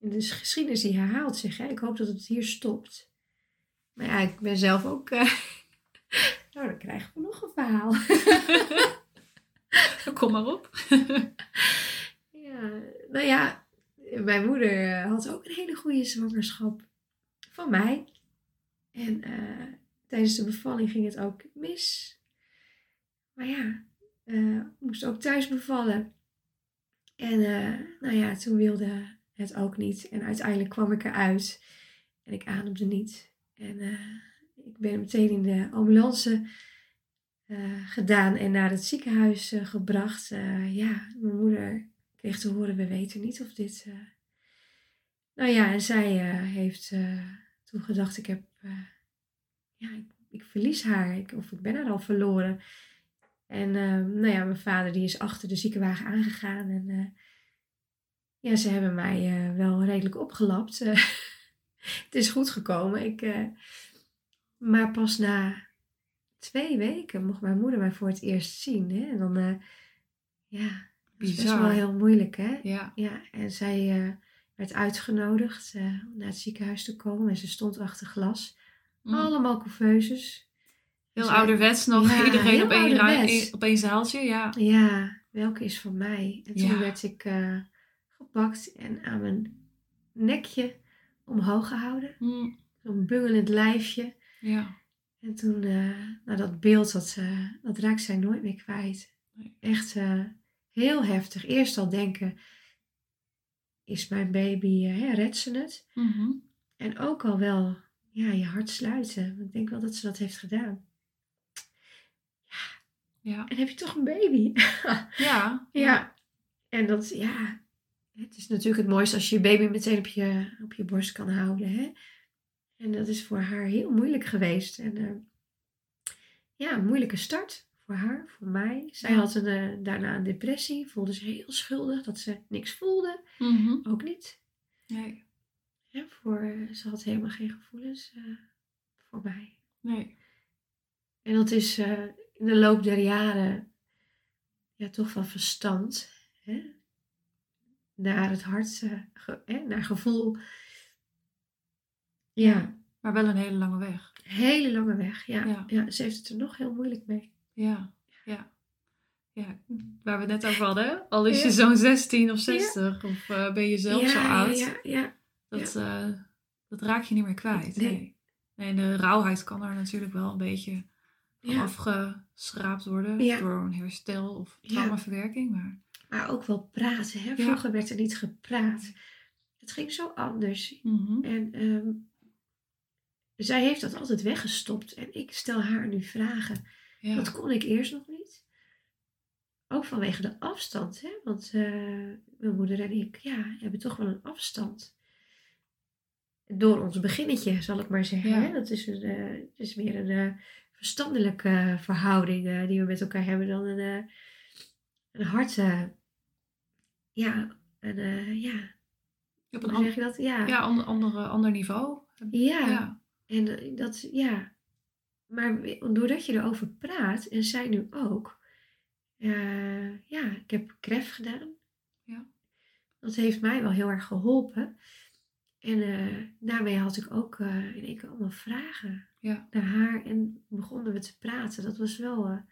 En de geschiedenis die herhaalt zich. Hè? Ik hoop dat het hier stopt. Maar ja, ik ben zelf ook... eh, nou, dan krijgen we nog een verhaal. Kom maar op. Ja, nou ja, mijn moeder eh, had ook een hele goede zwangerschap van mij. En eh, tijdens de bevalling ging het ook mis. Maar ja, eh, moest ook thuis bevallen. En nou ja, toen wilde het ook niet. En uiteindelijk kwam ik eruit. En ik ademde niet. En eh, ik ben meteen in de ambulance eh, gedaan en naar het ziekenhuis eh, gebracht. Ja, mijn moeder kreeg te horen, we weten niet of dit... Nou ja, en zij heeft toen gedacht, ik heb... ja, ik, ik verlies haar. Ik, of ik ben haar al verloren. En nou ja, mijn vader die is achter de ziekenwagen aangegaan. En ja, ze hebben mij eh, wel redelijk opgelapt. Eh, het is goed gekomen. Ik, eh, maar pas na twee weken mocht mijn moeder mij voor het eerst zien. Hè? En dan, ja, dat is best wel heel moeilijk, hè? Ja. Ja, en zij werd uitgenodigd om naar het ziekenhuis te komen. En ze stond achter glas. Mm. Allemaal couveuses. Heel Dus, ouderwets nog. ja, Iedereen op één, op één zaaltje. Ja. Ja, welke is van mij? En toen Ja. werd ik gepakt en aan mijn nekje omhoog gehouden. Mm. Zo'n bungelend lijfje. Ja. En toen, eh nou dat beeld, dat, eh, dat raakt zij nooit meer kwijt. Nee. Echt eh, heel heftig. Eerst al denken, is mijn baby, hè, redt ze het? Mhm. En ook al wel, ja, je hart sluiten. Ik denk wel dat ze dat heeft gedaan. Ja. En heb je toch een baby? Ja. ja. En dat, ja, het is natuurlijk het mooiste als je je baby meteen op je, op je borst kan houden, hè? En dat is voor haar heel moeilijk geweest. En eh, ja, een moeilijke start voor haar, voor mij. Zij Ja. had een, eh, daarna een depressie, voelde zich heel schuldig dat ze niks voelde. Mhm. Ook niet. Nee. Ja, voor, eh, ze had helemaal geen gevoelens voor mij. Nee. En dat is in de loop der jaren ja, toch van verstand hè? Naar het hart, eh, naar gevoel. Ja, Maar wel een hele lange weg. hele lange weg. Ja. Ja. Ja. ze heeft het er nog heel moeilijk mee. Ja. Ja. Ja, waar we het net over hadden. Al is je zo'n 16 of 60 of eh, ben je zelf zo oud. Ja, ja. Dat, eh, dat raak je niet meer kwijt. Nee. Nee. En de rauwheid kan er natuurlijk wel een beetje afgeschraapt worden. Door een herstel of traumaverwerking. Maar Maar ook wel praten. Hè? Ja. Vroeger werd er niet gepraat. Het ging zo anders. Mhm. En ehm, zij heeft dat altijd weggestopt. En ik stel haar nu vragen. ja. Dat kon ik eerst nog niet. Ook vanwege de afstand. Hè? Want eh, mijn moeder en ik ja, hebben toch wel een afstand. Door ons beginnetje, zal ik maar zeggen. Ja. Hè? Dat is, een, eh, is meer een eh, verstandelijke verhouding die we met elkaar hebben dan een, een hart. Ja, een, eh, ja, Op een zeg je dat? Ja, ja, ander, andere, ander niveau. ja. Ja. En eh, dat, ja. Maar doordat je erover praat, en zij nu ook. eh, ja, ik heb kref gedaan. Ja. Dat heeft mij wel heel erg geholpen. En daarmee had ik ook in één keer allemaal vragen Ja. naar haar. En begonnen we te praten. Dat was wel...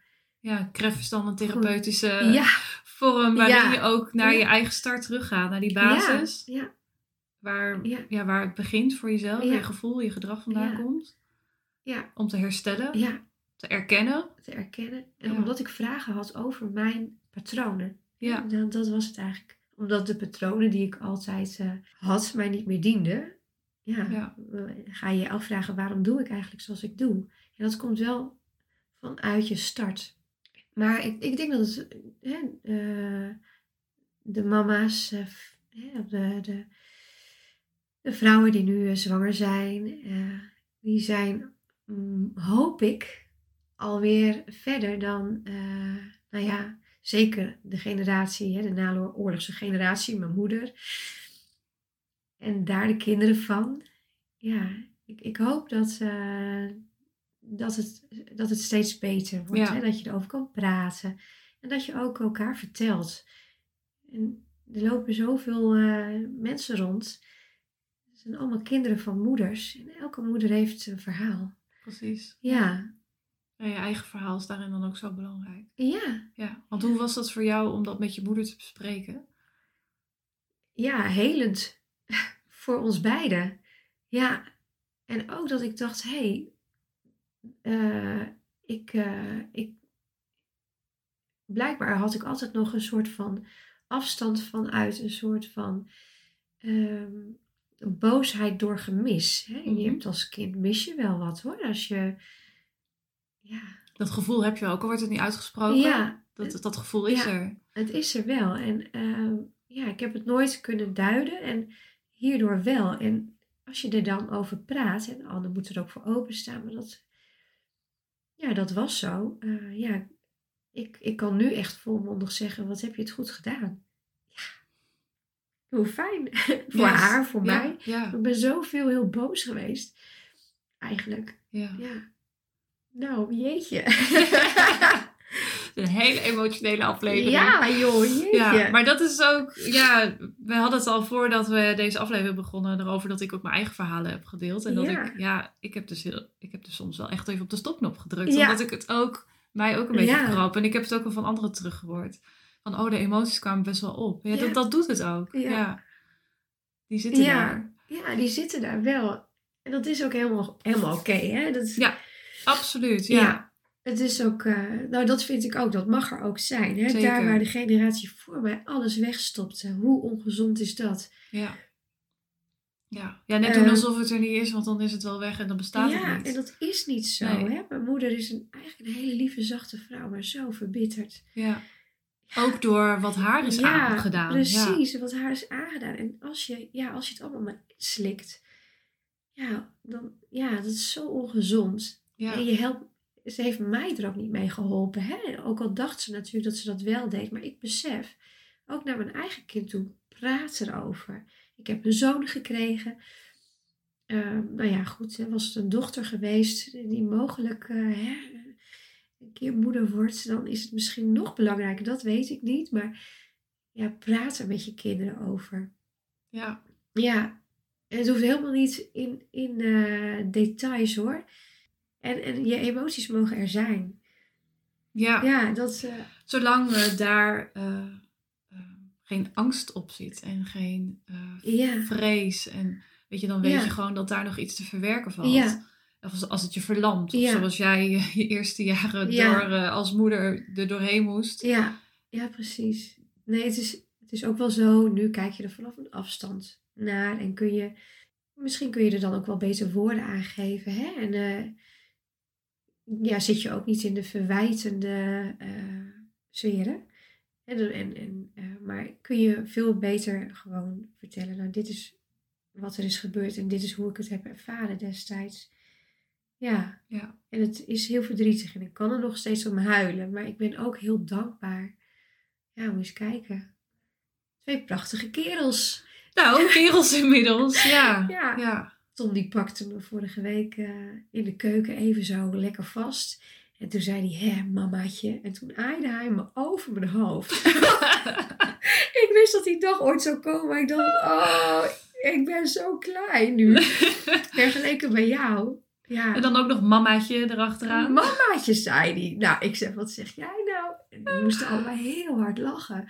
Ja, dan een therapeutische ja, vorm waarin Ja. je ook naar je eigen start teruggaat. Naar die basis. ja, Waar, Ja. waar het begint voor jezelf. Je gevoel, je gedrag vandaan komt. ja, Om te herstellen. ja, Te erkennen. te erkennen. En omdat ik vragen had over mijn patronen. Ja. Dat, dat was het eigenlijk. Omdat de patronen die ik altijd eh, had mij niet meer dienden. Ja, Ja. eh, ga je je afvragen waarom doe ik eigenlijk zoals ik doe. En dat komt wel vanuit je start. Maar ik, ik denk dat het, hè, eh, de mama's, eh, de, de, de vrouwen die nu eh, zwanger zijn, die zijn, mm, hoop ik, alweer verder dan, nou ja, zeker de generatie, hè, de naloorlogse generatie, mijn moeder. En daar de kinderen van. Ja, ik, ik hoop dat, eh, dat, het, dat het steeds beter wordt. Ja. Hè? Dat je erover kan praten. En dat je ook elkaar vertelt. En er lopen zoveel eh, mensen rond. Het zijn allemaal kinderen van moeders. En elke moeder heeft een verhaal. Precies. Ja, En je eigen verhaal is daarin dan ook zo belangrijk. ja, Ja. Want hoe was dat voor jou om dat met je moeder te bespreken? ja, helend voor ons beiden. Ja, en ook dat ik dacht, hé, hey, eh, ik, eh, ik, blijkbaar had ik altijd nog een soort van afstand vanuit een soort van ehm, boosheid door gemis. Hè? En Je Mhm. hebt als kind mis je wel wat hoor, als je, ja, Dat gevoel heb je ook, al wordt het niet uitgesproken. ja, Dat, dat gevoel is Ja. er. Het is er wel. En ehm, ja, ik heb het nooit kunnen duiden en hierdoor wel. En als je er dan over praat, en de ander moet er ook voor openstaan, maar dat, ja, dat was zo. Eh, ja, ik, ik kan nu echt volmondig zeggen, wat heb je het goed gedaan. Ja, hoe fijn. voor Yes. haar, voor Ja, mij. Ja. Ik ben zoveel heel boos geweest, eigenlijk. ja. Ja. Nou, jeetje. Een hele emotionele aflevering. Ja, joh, jeetje. Ja, maar dat is ook, ja, we hadden het al voordat we deze aflevering begonnen erover dat ik ook mijn eigen verhalen heb gedeeld. En dat Ja. ik, ja, ik heb, dus heel, ik heb dus soms wel echt even op de stopknop gedrukt. Ja. Omdat ik het ook, mij ook een beetje Ja. krap. En ik heb het ook al van anderen teruggehoord. Van, oh, de emoties kwamen best wel op. Ja, Ja. Dat, dat doet het ook. Ja. Die zitten daar. Ja, die zitten daar wel. En dat is ook helemaal, helemaal oké, hè? Dat, Ja. Absoluut, ja. Ja. Het is ook, eh, nou dat vind ik ook, dat mag er ook zijn. Hè? Daar waar de generatie voor mij alles wegstopte. Hoe ongezond is dat? Ja. Ja, ja net Eh, doen alsof het er niet is, want dan is het wel weg en dan bestaat ja, het niet. en dat is niet zo. Nee. Hè? Mijn moeder is een, eigenlijk een hele lieve, zachte vrouw, maar zo verbitterd. Ja. Ook door wat haar is ja, aangedaan. Ja. precies, wat haar is aangedaan. En als je, ja, als je het allemaal maar slikt, ja, dan, ja, dat is zo ongezond. Ja. En je helpt, ze heeft mij er ook niet mee geholpen. Hè? Ook al dacht ze natuurlijk dat ze dat wel deed. Maar ik besef, ook naar mijn eigen kind toe, praat erover. Ik heb een zoon gekregen. Ehm, nou ja, goed, was het een dochter geweest die mogelijk eh, hè, een keer moeder wordt, dan is het misschien nog belangrijker. Dat weet ik niet. Maar ja, praat er met je kinderen over. Ja. Ja, en het hoeft helemaal niet in, in eh, details hoor. En, en je emoties mogen er zijn. Ja. Ja, dat. eh, Zolang daar eh, eh, geen angst op zit en geen ja, vrees. En weet je, dan weet Ja. je gewoon dat daar nog iets te verwerken valt. Ja. Of als, als het je verlamt. Of zoals jij je, eerste jaren Ja. door, als moeder er doorheen moest. ja, ja, precies. Nee, het is, het is ook wel zo. Nu kijk je er vanaf een afstand naar en kun je. Misschien kun je er dan ook wel beter woorden aan geven. Hè? En ja, zit je ook niet in de verwijtende eh sferen. En, en, en, eh, maar kun je veel beter gewoon vertellen, nou dit is wat er is gebeurd en dit is hoe ik het heb ervaren destijds. Ja, Ja. en het is heel verdrietig en ik kan er nog steeds om huilen, maar ik ben ook heel dankbaar. Ja, moet eens kijken. Twee prachtige kerels. Nou, kerels inmiddels. Ja. Ja. Ja. Tom die pakte me vorige week eh, in de keuken even zo lekker vast. En toen zei hij, hè mamaatje. En toen aaide hij me over mijn hoofd. ik wist dat die dag ooit zou komen. Maar ik dacht, oh, ik ben zo klein nu. Vergeleken bij jou. Ja. En dan ook nog mamaatje erachteraan. Mamaatje, zei hij. Nou, ik zeg, wat zeg jij nou? En we moesten allebei heel hard lachen.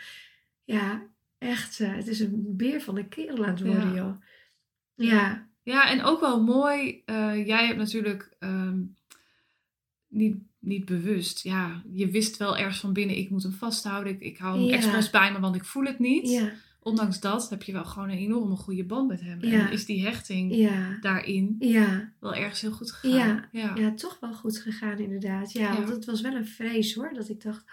Ja, echt. eh, het is een beer van een kerel aan het worden, Ja. joh. Ja, Ja, en ook wel mooi. eh, jij hebt natuurlijk ehm, niet, niet bewust. Ja, je wist wel ergens van binnen, ik moet hem vasthouden. Ik, ik hou hem Ja. expres bij me, want ik voel het niet. ja, Ondanks dat heb je wel gewoon een enorme goede band met hem. Ja. En is die hechting ja, daarin ja. wel ergens heel goed gegaan. Ja. ja. Toch wel goed gegaan inderdaad. Ja, want het was wel een vrees hoor. Dat ik dacht,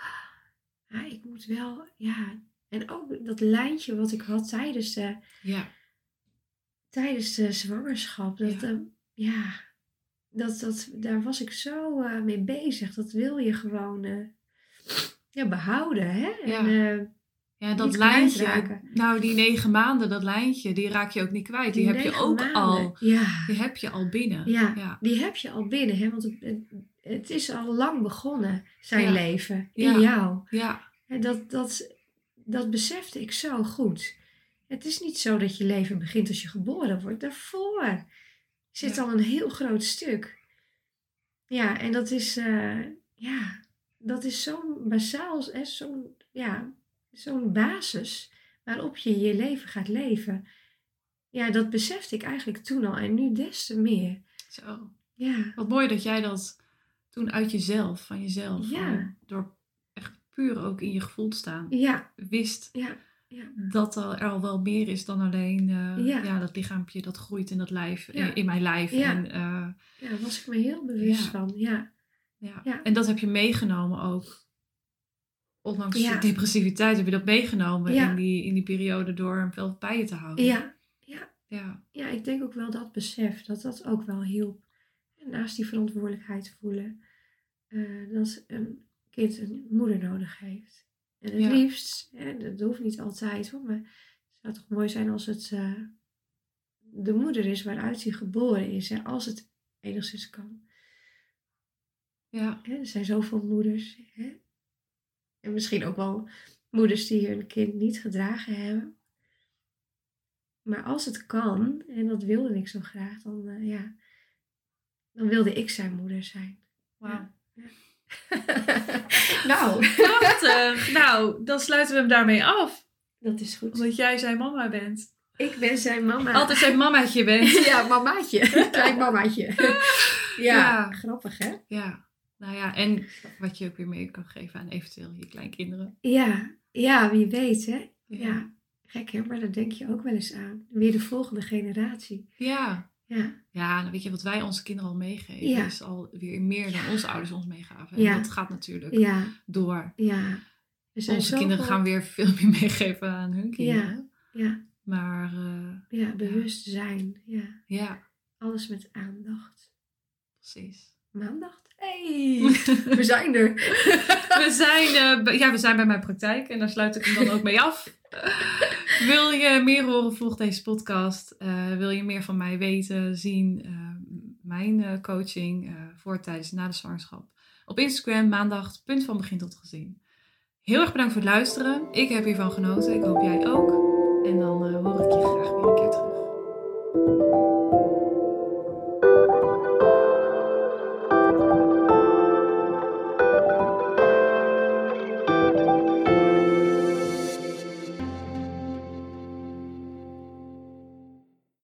ah, ik moet wel, ja. En ook dat lijntje wat ik had tijdens de, ja. Tijdens de zwangerschap. Dat, Ja. ja. ja, dat, dat, daar was ik zo eh, mee bezig. Dat wil je gewoon eh, ja, behouden. Hè? Ja. En, eh, Ja, dat lijntje. Nou, die negen maanden, dat lijntje, die raak je ook niet kwijt. Die, heb je ook maanden. al. Ja, Die heb je al binnen. Ja. ja. die heb je al binnen. Hè? Want het, is al lang begonnen, zijn Ja. leven. In jou. Ja. En dat, dat, dat besefte ik zo goed. Het is niet zo dat je leven begint als je geboren wordt. Daarvoor zit Ja. al een heel groot stuk. Ja, en dat is, eh, ja, dat is zo'n basaal, zo'n ja, zo'n basis waarop je je leven gaat leven. Ja, dat besefte ik eigenlijk toen al en nu des te meer. Zo. Ja, Wat mooi dat jij dat toen uit jezelf, van jezelf, Ja. door echt puur ook in je gevoel te staan, ja, wist ja, ja. dat er al wel meer is dan alleen eh, Ja. ja. dat lichaampje dat groeit in dat lijf, Ja. in, mijn lijf. Ja. En, eh, Ja, daar was ik me heel bewust van. Ja, ja. Ja. en dat heb je meegenomen ook. Ondanks je depressiviteit heb je dat meegenomen in, die, in die periode door hem wel bij je te houden. ja, ja. ja. Ja, ik denk ook wel dat besef, dat dat ook wel hielp. En naast die verantwoordelijkheid voelen, eh, dat een kind een moeder nodig heeft. En het Ja. liefst, hè, dat hoeft niet altijd hoor, maar het zou toch mooi zijn als het eh, de moeder is waaruit hij geboren is. Hè, als het enigszins kan. Ja. Hè, Er zijn zoveel moeders. Hè? En misschien ook wel moeders die hun kind niet gedragen hebben. Maar als het kan, en dat wilde ik zo graag, dan, eh, ja, dan wilde ik zijn moeder zijn. Wauw. nou, Prachtig. nou, dan sluiten we hem daarmee af. dat is goed. Omdat jij zijn mama bent. Ik ben zijn mama. Altijd zijn mamaatje bent. Ja, mamaatje. Klein mamaatje. Ja, Ja. grappig hè? Ja. Nou ja, en wat je ook weer mee kan geven aan eventueel je kleinkinderen. Ja, ja, wie weet hè? Ja, gek hè, maar daar denk je ook wel eens aan. Weer de volgende generatie. Ja. Ja, Ja, dan weet je wat wij onze kinderen al meegeven. Ja. Is al weer meer dan onze ouders ons meegaven. En Ja. dat gaat natuurlijk ja, door. ja. Zijn Onze kinderen gaan weer veel meer meegeven aan hun kinderen. Ja, Maar eh, ja, bewustzijn. Ja, ja, alles met aandacht. precies. Maandacht? Hey, we zijn er. We zijn, eh, ja, we zijn bij mijn praktijk en daar sluit ik hem dan ook mee af. Wil je meer horen, volg deze podcast. Eh, wil je meer van mij weten, zien, eh, mijn eh, coaching voor, tijdens, na de zwangerschap. Op Instagram, maandag, punt van begin tot gezien. Heel erg bedankt voor het luisteren. Ik heb hiervan genoten. Ik hoop jij ook. En dan hoor ik je graag weer een keer terug.